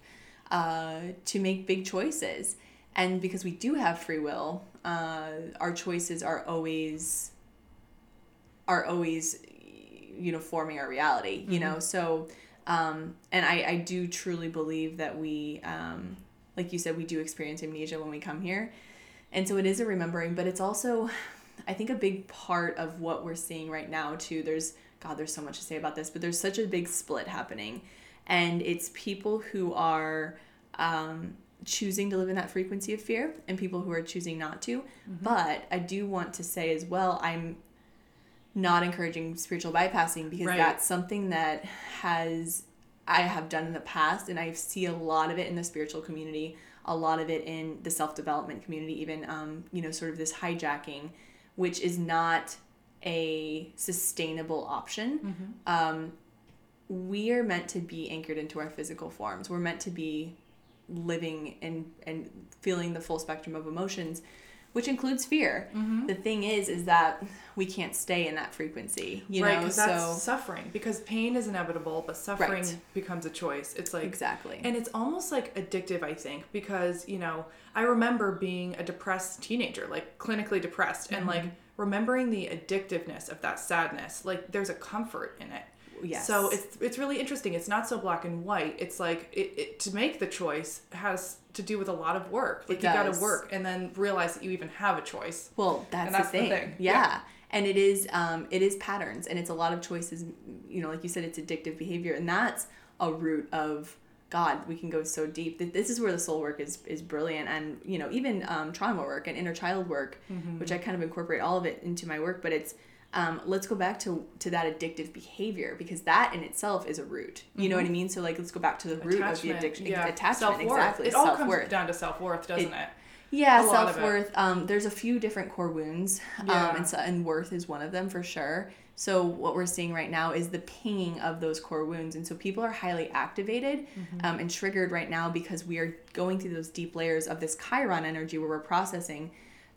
uh, to make big choices. And because we do have free will, uh, our choices are always are always you know forming our reality. You know, so um, and I I do truly believe that we um, like you said we do experience amnesia when we come here, and so it is a remembering, but it's also I think a big part of what we're seeing right now too. There's God, there's so much to say about this, but there's such a big split happening, and it's people who are um, choosing to live in that frequency of fear, and people who are choosing not to. But I do want to say as well, I'm not encouraging spiritual bypassing because Right. that's something that has I have done in the past, and I see a lot of it in the spiritual community, a lot of it in the self development community, even um, you know, sort of this hijacking, which is not a sustainable option. Um, we are meant to be anchored into our physical forms. We're meant to be living and and feeling the full spectrum of emotions, which includes fear. Mm-hmm. The thing is, is that we can't stay in that frequency. You right, know, so that's suffering. Because pain is inevitable, but suffering Right. becomes a choice. It's like exactly. And it's almost like addictive, I think, because, you know, I remember being a depressed teenager, like clinically depressed, and mm-hmm. like remembering the addictiveness of that sadness. Like there's a comfort in it. Yes. So it's it's really interesting. It's not so black and white. It's like it, it to make the choice has to do with a lot of work. Like It you got to work and then realize that you even have a choice. Well, that's, that's the the thing. thing. Yeah. Yeah. And it is um it is patterns and it's a lot of choices, you know, like you said it's addictive behavior and that's a root of God, we can go so deep. Th- This is where the soul work is is brilliant and, you know, even um trauma work and inner child work, Mm-hmm. which I kind of incorporate all of it into my work, but it's um, let's go back to to that addictive behavior because that in itself is a root. You mm-hmm. know what I mean? So like let's go back to the root of the addiction. Yeah. Attachment, self-worth. exactly. It all self-worth. comes down to self worth, doesn't it? it? Yeah, self worth. Um, there's a few different core wounds, yeah. um, and, so, and worth is one of them for sure. So what we're seeing right now is the pinging of those core wounds, and so people are highly activated mm-hmm. um, and triggered right now because we are going through those deep layers of this chiron energy where we're processing,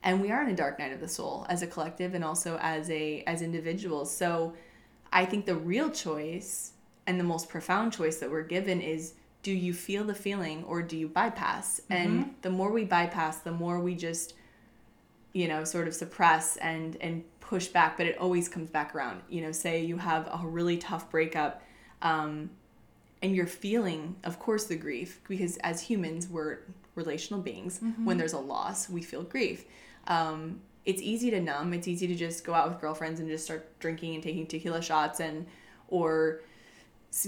and we are in a dark night of the soul as a collective and also as a as individuals. So I think the real choice and the most profound choice that we're given is do you feel the feeling or do you bypass? Mm-hmm. And the more we bypass, the more we just, you know, sort of suppress and and push back. But it always comes back around. You know, say you have a really tough breakup, um, and you're feeling, of course, the grief because as humans we're relational beings. Mm-hmm. When there's a loss, we feel grief. Um, it's easy to numb. It's easy to just go out with girlfriends and just start drinking and taking tequila shots and or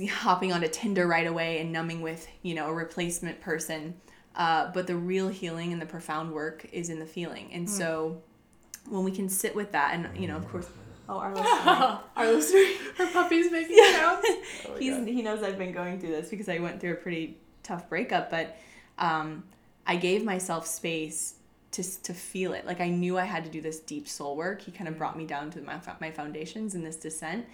hopping onto Tinder right away and numbing with, you know, a replacement person. Uh, but the real healing and the profound work is in the feeling. And mm. so when we can sit with that, and, you know, of course, oh, Arlo's Arlo's Her puppy's making yeah. sounds. Oh He's, God. he knows I've been going through this because I went through a pretty tough breakup, but um, I gave myself space to, to feel it. Like I knew I had to do this deep soul work. He kind of brought me down to my, my foundations in this descent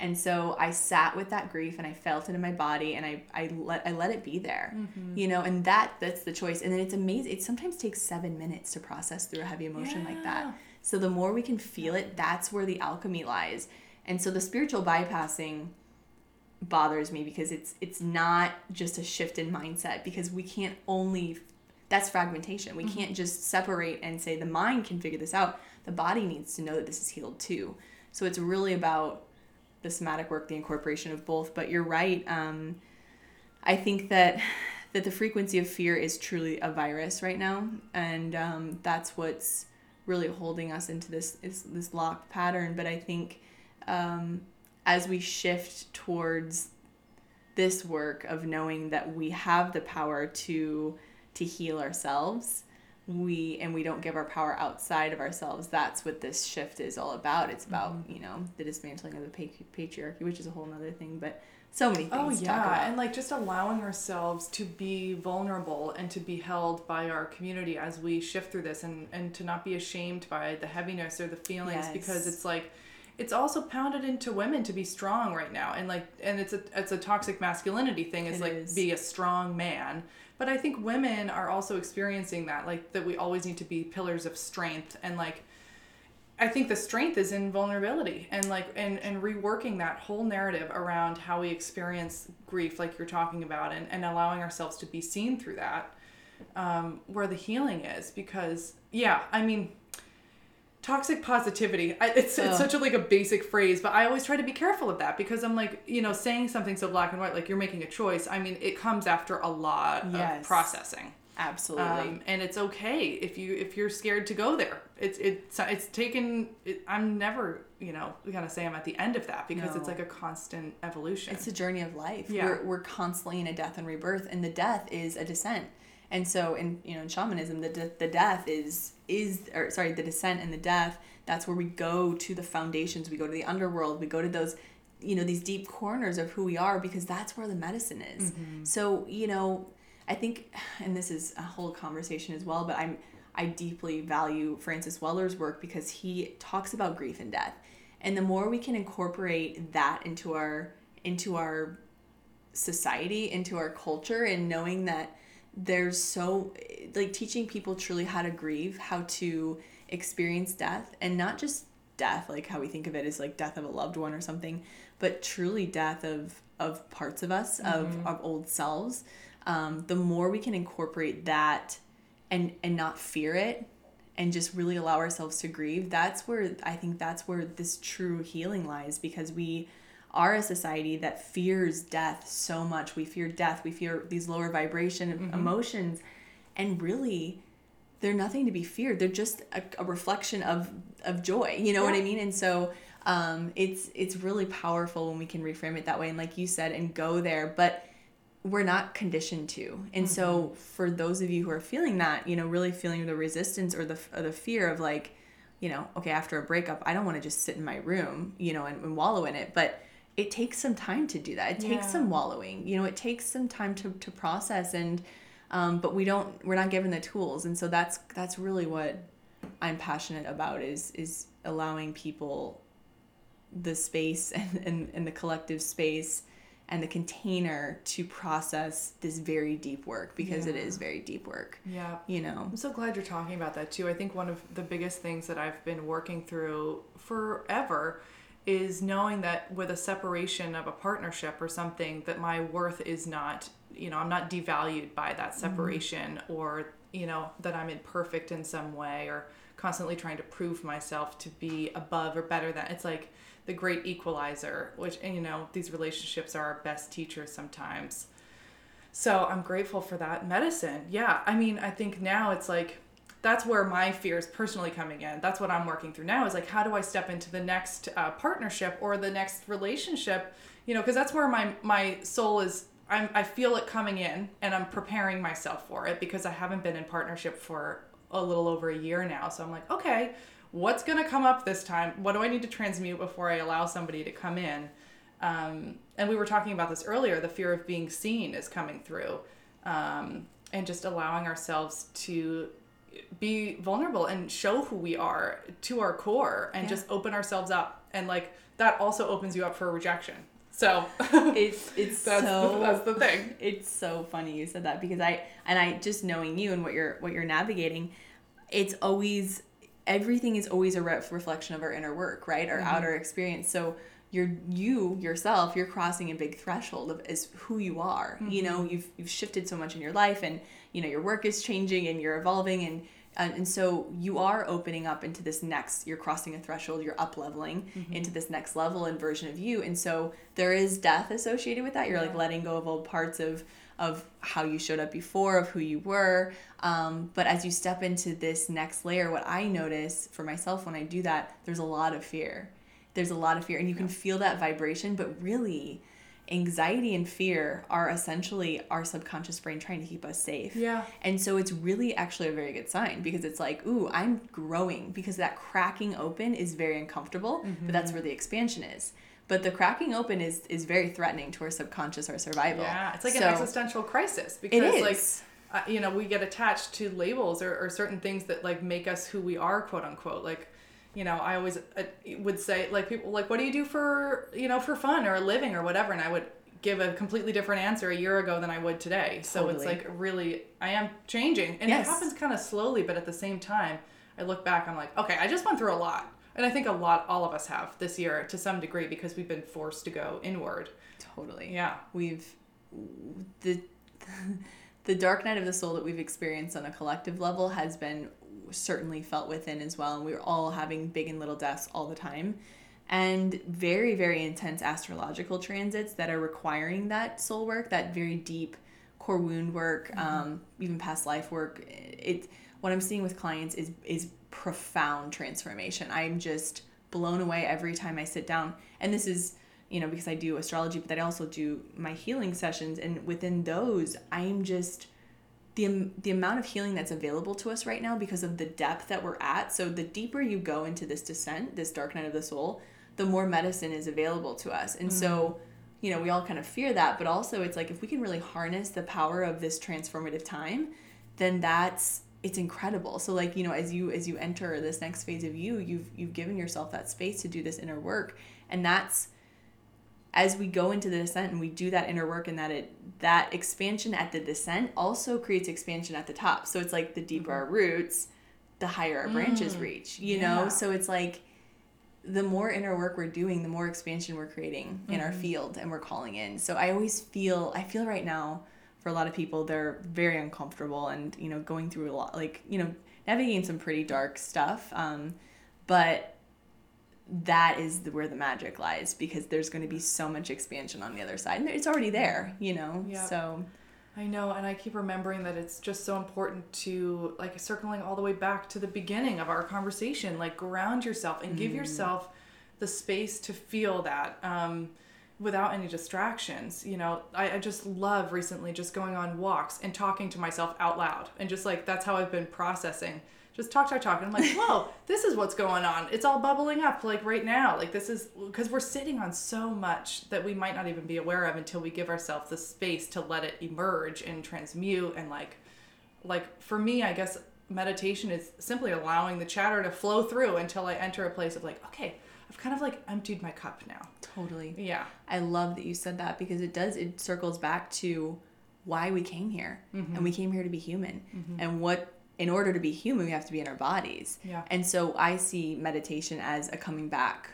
and so I sat with that grief and I felt it in my body and I, I let I let it be there. Mm-hmm. You know, and that that's the choice. And then it's amazing. It sometimes takes seven minutes to process through a heavy emotion yeah. like that. So the more we can feel it, that's where the alchemy lies. And so the spiritual bypassing bothers me because it's it's not just a shift in mindset because we can't only that's fragmentation. We mm-hmm. can't just separate and say the mind can figure this out. The body needs to know that this is healed too. So it's really about the somatic work, the incorporation of both. But you're right. Um, I think that that the frequency of fear is truly a virus right now, and um, that's what's really holding us into this is this locked pattern. But I think um, as we shift towards this work of knowing that we have the power to to heal ourselves we and we don't give our power outside of ourselves that's what this shift is all about it's about mm-hmm. you know the dismantling of the patriarchy which is a whole other thing but so many things oh yeah and like just allowing ourselves to be vulnerable and to be held by our community as we shift through this and and to not be ashamed by the heaviness or the feelings yes. because it's like it's also pounded into women to be strong right now and like and it's a it's a toxic masculinity thing it's it like is. be a strong man but I think women are also experiencing that, like that we always need to be pillars of strength and like I think the strength is in vulnerability and like and and reworking that whole narrative around how we experience grief like you're talking about and, and allowing ourselves to be seen through that um, where the healing is because yeah i mean toxic positivity. I, it's, it's such a like a basic phrase but i always try to be careful of that because i'm like you know saying something so black and white like you're making a choice i mean it comes after a lot yes. of processing. Absolutely. Um, and it's okay if you if you're scared to go there. It's it's it's taken it, i'm never you know gonna say i'm at the end of that because no. it's like a constant evolution. It's a journey of life. Yeah. we're, we're constantly in a death and rebirth and the death is a descent. And so in you know in shamanism the, de- the death is is or sorry the descent and the death that's where we go to the foundations. We go to the underworld. We go to those you know these deep corners of who we are because that's where the medicine is. Mm-hmm. so you know i think and this is a whole conversation as well but i'm i deeply value francis weller's work because he talks about grief and death. And the more we can incorporate that into our into our society into our culture and knowing that there's so like teaching people truly how to grieve, how to experience death and not just death like how we think of it as like death of a loved one or something, but truly death of of parts of us, mm-hmm. of of old selves. Um, the more we can incorporate that and and not fear it and just really allow ourselves to grieve, that's where I think that's where this true healing lies because we are a society that fears death so much. We fear death. We fear these lower vibration mm-hmm. emotions, and really, they're nothing to be feared. They're just a, a reflection of of joy. You know yeah. what I mean? And so um, it's it's really powerful when we can reframe it that way. And like you said, and go there, but we're not conditioned to. And mm-hmm. so for those of you who are feeling that, you know, really feeling the resistance or the or the fear of like you know, okay, after a breakup, I don't want to just sit in my room, you know, and, and wallow in it. But it takes some time to do that. It takes Yeah. some wallowing. You know, it takes some time to, to process and um, but we don't we're not given the tools. And so that's that's really what I'm passionate about is is allowing people the space and, and, and the collective space and the container to process this very deep work because it Yeah. is very deep work. Yeah. You know. I'm so glad you're talking about that too. I think one of the biggest things that I've been working through forever is knowing that with a separation of a partnership or something that my worth is not, you know, I'm not devalued by that mm-hmm. separation or, you know, that I'm imperfect in some way or constantly trying to prove myself to be above or better than. It's like the great equalizer, which and you know, these relationships are our best teachers sometimes. So I'm grateful for that medicine. Yeah, I mean, I think now it's like that's where my fear is personally coming in. That's what I'm working through now is like, how do I step into the next uh, partnership or the next relationship? You know, because that's where my my soul is. I'm I feel it coming in, and I'm preparing myself for it because I haven't been in partnership for a little over a year now. So I'm like, okay, what's gonna come up this time? What do I need to transmute before I allow somebody to come in? um, and we were talking about this earlier the fear of being seen is coming through um, and just allowing ourselves to be vulnerable and show who we are to our core and Yeah. just open ourselves up and like that also opens you up for rejection so It's it's that's, so that's the thing it's so funny you said that because I and I just knowing you and what you're what you're navigating, it's always everything is always a re- reflection of our inner work, right? Our mm-hmm. outer experience. So you're you yourself, you're crossing a big threshold of is who you are. You know, you've you've shifted so much in your life, and you know your work is changing and you're evolving and. And, and so you are opening up into this next you're crossing a threshold you're up leveling into this next level and version of you. And so there is death associated with that. You're like letting go of old parts of of how you showed up before of who you were. Um, but as you step into this next layer what i notice for myself when i do that there's a lot of fear there's a lot of fear and you can feel that vibration but really anxiety and fear are essentially our subconscious brain trying to keep us safe Yeah. and so it's really actually a very good sign because it's like, ooh, I'm growing because that cracking open is very uncomfortable, but that's where the expansion is. But the cracking open is is very threatening to our subconscious, our survival. Yeah, it's like So- an existential crisis because like uh, you know we get attached to labels or, or certain things that like make us who we are, quote unquote. Like you know, I always uh, would say like people like, what do you do for you know for fun or a living or whatever, and I would give a completely different answer a year ago than I would today. So it's like really I am changing, and Yes. it happens kind of slowly, but at the same time, I look back, I'm like, okay, I just went through a lot. And I think a lot, all of us have this year to some degree because we've been forced to go inward. Totally. Yeah. We've the the dark night of the soul that we've experienced on a collective level has been certainly felt within as well and we're all having big and little deaths all the time and very very intense astrological transits that are requiring that soul work that very deep core wound work um, even past life work. It what i'm seeing with clients is is profound transformation. I'm just blown away every time i sit down and this is you know because i do astrology but i also do my healing sessions and within those i'm just the, the amount of healing that's available to us right now because of the depth that we're at. So, the deeper you go into this descent, this dark night of the soul, the more medicine is available to us. And so, mm. you know, we all kind of fear that, but also it's like if we can really harness the power of this transformative time, then that's it's incredible. So like, you know, as you as you enter this next phase of you, you've you've given yourself that space to do this inner work. And that's as we go into the descent and we do that inner work and that it that expansion at the descent also creates expansion at the top. So it's like the deeper our mm-hmm. roots the higher our branches mm. reach you yeah. know? So it's like the more inner work we're doing the more expansion we're creating in our mm-hmm. field and we're calling in. So i always feel i feel right now for a lot of people they're very uncomfortable and you know going through a lot like you know navigating some pretty dark stuff um, but that is the, where the magic lies because there's going to be so much expansion on the other side and it's already there you know Yeah. so I know, and I keep remembering that it's just so important to like circling all the way back to the beginning of our conversation, like ground yourself and give yourself the space to feel that um, without any distractions. You know, I, I just love recently just going on walks and talking to myself out loud, and just like that's how I've been processing. Just talk, talk, talk. And I'm like, whoa, this is what's going on. It's all bubbling up like right now. Like this is because we're sitting on so much that we might not even be aware of until we give ourselves the space to let it emerge and transmute. And like, like for me, I guess meditation is simply allowing the chatter to flow through until I enter a place of like, okay, I've kind of like emptied my cup now. Totally. Yeah. I love that you said that because it does, it circles back to why we came here. Mm-hmm. And we came here to be human. And what, in order to be human, we have to be in our bodies. Yeah. And so I see meditation as a coming back,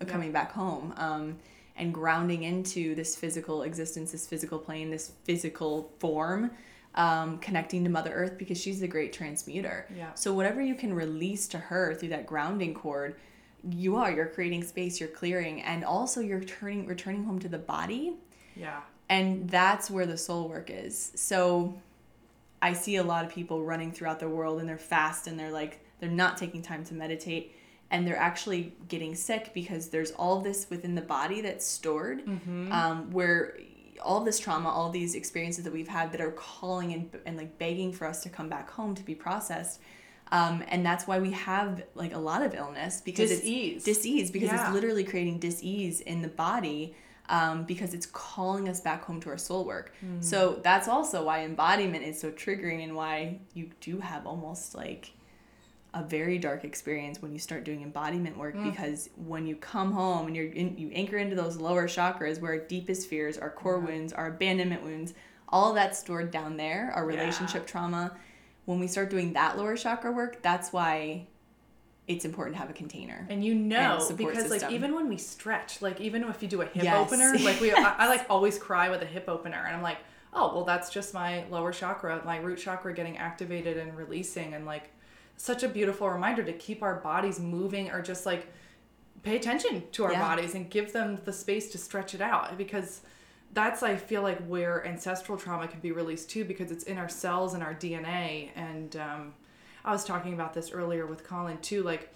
a Yeah. coming back home. Um, and grounding into this physical existence, this physical plane, this physical form, um, connecting to Mother Earth because she's the great transmuter. Yeah. So whatever you can release to her through that grounding cord, you are. You're creating space. You're clearing, and also you're turning, returning home to the body, Yeah. and that's where the soul work is. So, I see a lot of people running throughout the world, and they're fast, and they're like they're not taking time to meditate, and they're actually getting sick because there's all this within the body that's stored, um, where all this trauma, all these experiences that we've had that are calling and, and like begging for us to come back home to be processed. Um, and that's why we have like a lot of illness because Dis-ease. it's dis-ease because Yeah. it's literally creating dis-ease in the body um, because it's calling us back home to our soul work. Mm. So that's also why embodiment is so triggering and why you do have almost like a very dark experience when you start doing embodiment work Mm. because when you come home and you're in, you anchor into those lower chakras where our deepest fears, our core wounds, our abandonment wounds, all of that's stored down there, our Yeah. relationship trauma. When we start doing that lower chakra work, that's why it's important to have a container. And you know, support because like even when we stretch, like even if you do a hip Yes. opener, like we, I, I like always cry with a hip opener, and I'm like, oh well, that's just my lower chakra, my root chakra getting activated and releasing, and like such a beautiful reminder to keep our bodies moving or just like pay attention to our Yeah. bodies and give them the space to stretch it out because that's I feel like where ancestral trauma can be released too because it's in our cells and our DNA and um, I was talking about this earlier with Colin too like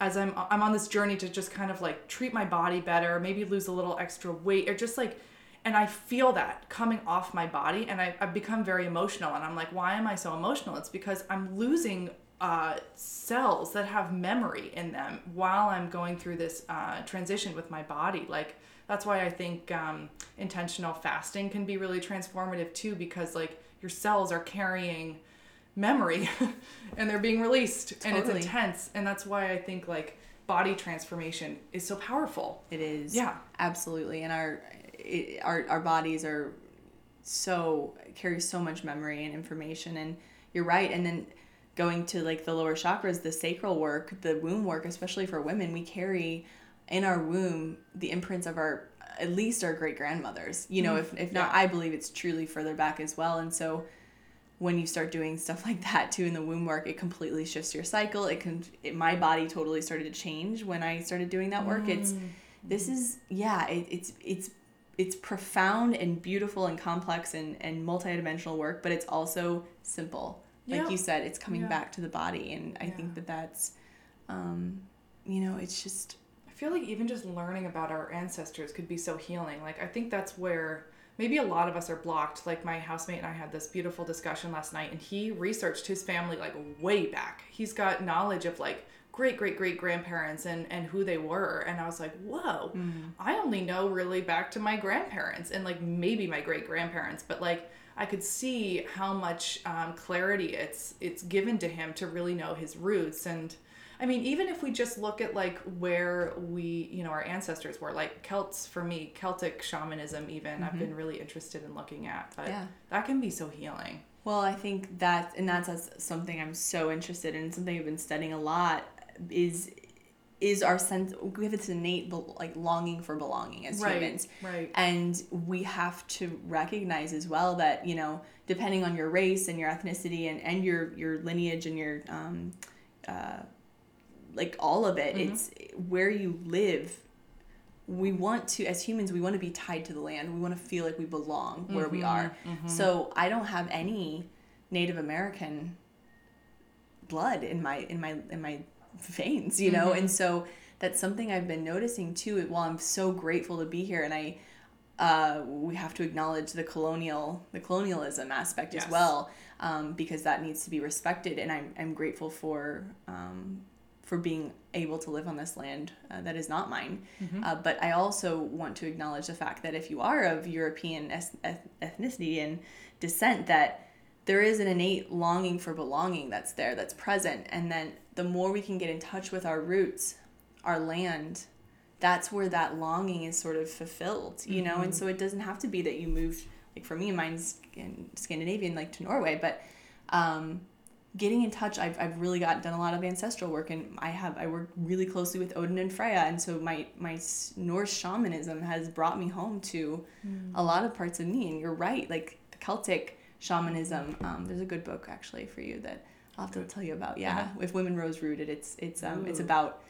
as I'm I'm on this journey to just kind of like treat my body better maybe lose a little extra weight or just like and I feel that coming off my body and I, I've become very emotional and I'm like why am I so emotional it's because I'm losing uh, cells that have memory in them while I'm going through this uh, transition with my body. Like that's why I think um, intentional fasting can be really transformative too, because like your cells are carrying memory and they're being released and it's intense. And that's why I think like body transformation is so powerful. It is. Yeah. Absolutely. And our it, our our bodies are so carry so much memory and information and you're right and then going to like the lower chakras the sacral work the womb work especially for women we carry in our womb the imprints of our at least our great grandmothers you know mm-hmm. if, if not Yeah. i believe it's truly further back as well and so when you start doing stuff like that too in the womb work it completely shifts your cycle it can it, my body totally started to change when i started doing that work it's this is yeah it, it's it's it's profound and beautiful and complex and and multidimensional work but it's also simple like you said it's coming Yeah. back to the body and i Yeah. think that that's um you know it's just I feel like even just learning about our ancestors could be so healing. Like I think that's where maybe a lot of us are blocked. Like my housemate and I had this beautiful discussion last night and he researched his family like way back. He's got knowledge of like great great great grandparents and and who they were and I was like, "Whoa. I only know really back to my grandparents and like maybe my great grandparents, but like I could see how much um, clarity it's it's given to him to really know his roots and I mean, even if we just look at like where we, you know, our ancestors were, like Celts for me, Celtic shamanism, even I've been really interested in looking at, but Yeah. that can be so healing. Well, I think that, and that's something I'm so interested in. Something I've been studying a lot is is our sense. We have this innate like longing for belonging as Right, humans, right. And we have to recognize as well that you know, depending on your race and your ethnicity and and your your lineage and your um, uh, like all of it, it's where you live. We want to as humans we want to be tied to the land. We want to feel like we belong where we are. So i don't have any native american blood in my in my in my veins you know? And so that's something i've been noticing too while i'm so grateful to be here and i uh, we have to acknowledge the colonial the colonialism aspect Yes. as well um, because that needs to be respected and I'm, I'm grateful for um, for being able to live on this land uh, that is not mine. Uh, but I also want to acknowledge the fact that if you are of European es- eth- ethnicity and descent that there is an innate longing for belonging that's there that's present. And then the more we can get in touch with our roots our land that's where that longing is sort of fulfilled you know? And so it doesn't have to be that you move like for me mine's in scandinavian like to norway. But um, getting in touch I've, I've really got done a lot of ancestral work and i have i work really closely with odin and freya. And so my my norse shamanism has brought me home to a lot of parts of me. And you're right like the celtic shamanism um, there's a good book actually for you that i'll have to tell you about. Yeah Uh-huh. if women rose rooted it's it's um it's about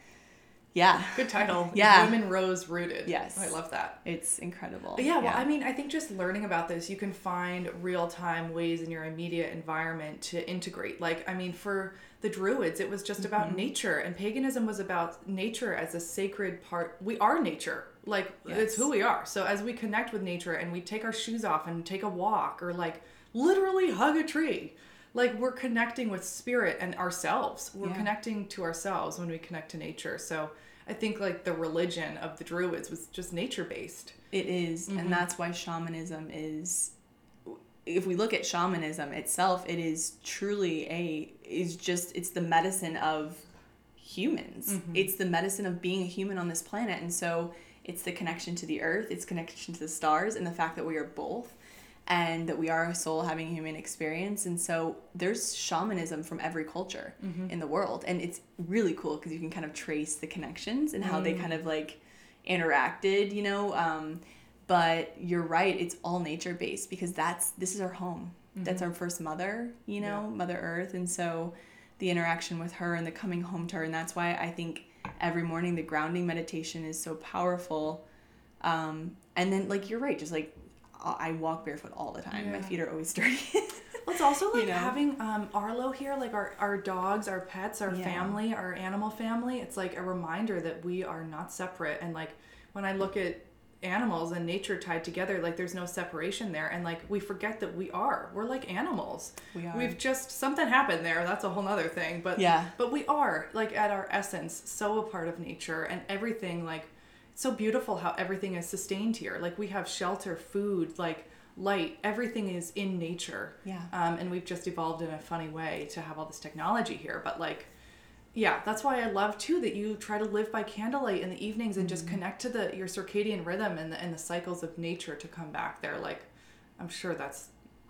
yeah Good title. Yeah. Women Rose Rooted. Yes. I love that. it's incredible Yeah, well, I mean, I think just learning about this, you can find real time ways in your immediate environment to integrate. Like, I mean, for the Druids, it was just about mm-hmm. nature, and paganism was about nature as a sacred part. We are nature. Like, it's who we are. So, as we connect with nature and we take our shoes off and take a walk or like literally hug a tree, like, we're connecting with spirit and ourselves. We're Yeah. connecting to ourselves when we connect to nature. So, I think like the religion of the Druids was just nature based. It is, Mm-hmm. and that's why shamanism is. If we look at shamanism itself, it is truly a is just it's the medicine of humans. Mm-hmm. It's the medicine of being a human on this planet, and so it's the connection to the earth, it's connection to the stars, and the fact that we are both, and that we are a soul having a human experience. And so there's shamanism from every culture Mm-hmm. in the world, and it's really cool because you can kind of trace the connections and how they Mm. kind of like interacted, you know. Um, but you're right; it's all nature based because that's this is our home. That's our first mother, you know, Yeah. Mother Earth, and so the interaction with her and the coming home to her, and that's why I think every morning the grounding meditation is so powerful. Um, and then, like you're right, just like I walk barefoot all the time. My feet are always dirty. Well, it's also like You know? having um, Arlo here, like our, our dogs, our pets, our Yeah. family, our animal family. It's like a reminder that we are not separate. And like when I look at animals and nature tied together, like there's no separation there. And like we forget that we are. We're like animals. We are. We've just something happened there. That's a whole nother thing. But Yeah. But we are like at our essence so a part of nature and everything like so beautiful how everything is sustained here. Like we have shelter, food, like light. Everything is in nature. Yeah. Um, and we've just evolved in a funny way to have all this technology here. But like, yeah, that's why I love too that you try to live by candlelight in the evenings and Mm-hmm. just connect to the your circadian rhythm and the and the cycles of nature to come back there. Like, I'm sure that's.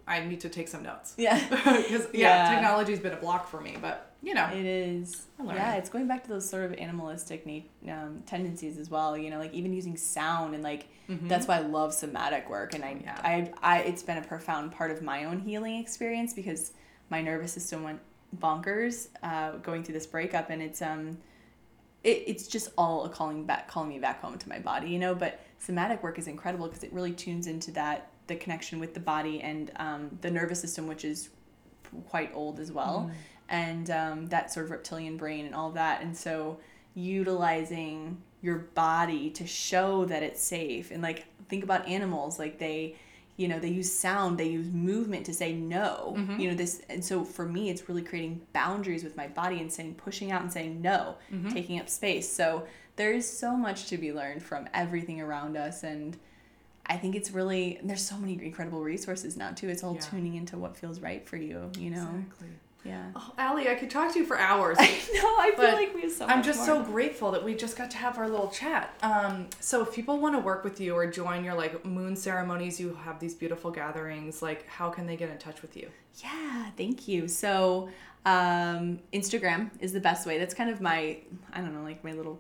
I need to take some notes. yeah. Because yeah, Yeah. technology's been a block for me, but you know, It is. Yeah, it's going back to those sort of animalistic na- um, tendencies as well. You know, like even using sound and like that's why I love somatic work. And I, Yeah. I, I, it's been a profound part of my own healing experience because my nervous system went bonkers uh, going through this breakup, and it's um, it, it's just all a calling back, calling me back home to my body. You know, but somatic work is incredible because it really tunes into that the connection with the body and um, the nervous system, which is quite old as well, and um, that sort of reptilian brain and all of that. And so utilizing your body to show that it's safe and like think about animals like they you know they use sound they use movement to say no you know this and so for me it's really creating boundaries with my body and saying pushing out and saying no taking up space so there is so much to be learned from everything around us and I think it's really there's so many incredible resources now too. It's all Yeah. tuning into what feels right for you, you know. exactly. Yeah. Oh, Ali, I could talk to you for hours. I know. I feel like we have so I'm just more. so grateful that we just got to have our little chat. Um, so if people want to work with you or join your like moon ceremonies, you have these beautiful gatherings. Like, how can they get in touch with you? Yeah, thank you. So, um, Instagram is the best way. That's kind of my, I don't know, like my little,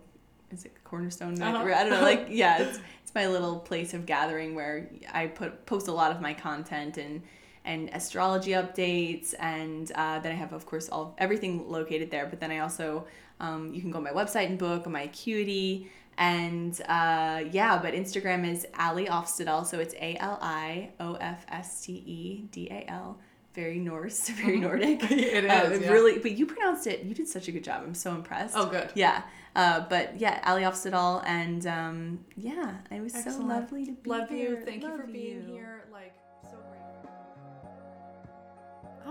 is it cornerstone? Uh-huh. I don't know, like, yeah, it's, it's my little place of gathering where I put post a lot of my content and and astrology updates, and uh, then I have, of course, all everything located there. But then I also, um, you can go on my website and book on my Acuity. And uh, yeah, but Instagram is Ali Ofstedal, so it's A L I O F S T E D A L very Norse, very Nordic. it is. Uh, is, yeah. really. But you pronounced it. You did such a good job. I'm so impressed. Oh, good. Yeah. Uh, but yeah, Ali Ofstedal, and um, yeah, it was so lovely to be Love here. you. Thank you for Love being you. here. Like.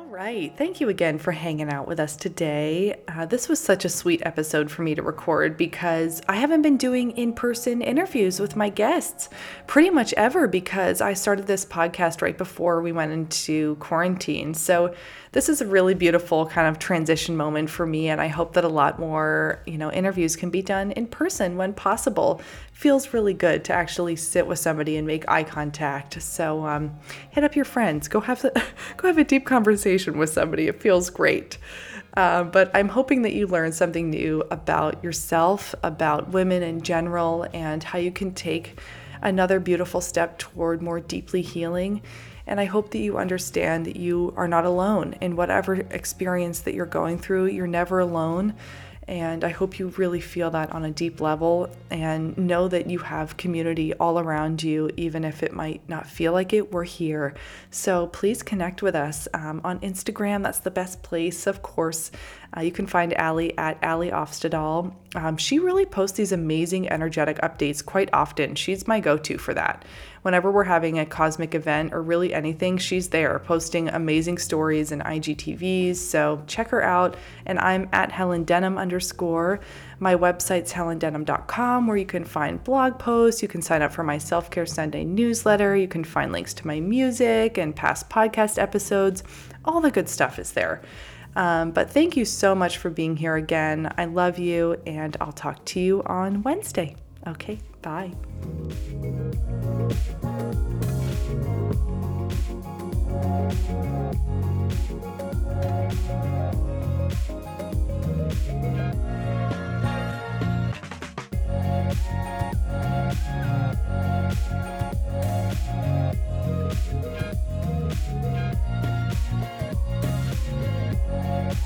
All right. Thank you again for hanging out with us today. Uh, this was such a sweet episode for me to record because I haven't been doing in person interviews with my guests pretty much ever because I started this podcast right before we went into quarantine. So, this is a really beautiful kind of transition moment for me and I hope that a lot more, you know, interviews can be done in person when possible. Feels really good to actually sit with somebody and make eye contact. So, um, hit up your friends, go have the, go have a deep conversation with somebody. It feels great. Uh, but I'm hoping that you learn something new about yourself, about women in general, and how you can take another beautiful step toward more deeply healing. And I hope that you understand that you are not alone in whatever experience that you're going through. You're never alone. And I hope you really feel that on a deep level and know that you have community all around you, even if it might not feel like it. We're here. So please connect with us um, on Instagram. That's the best place, of course. Uh, you can find Ali at Ali Ofstedal. Um, she really posts these amazing energetic updates quite often. She's my go to for that. Whenever we're having a cosmic event or really anything, she's there posting amazing stories and IGTVs. So check her out. And I'm at Helen Denham underscore. My website's helendenham.com where you can find blog posts. You can sign up for my Self Care Sunday newsletter. You can find links to my music and past podcast episodes. All the good stuff is there. Um, but thank you so much for being here again. I love you, and I'll talk to you on Wednesday. Okay, bye. Thank you. Thank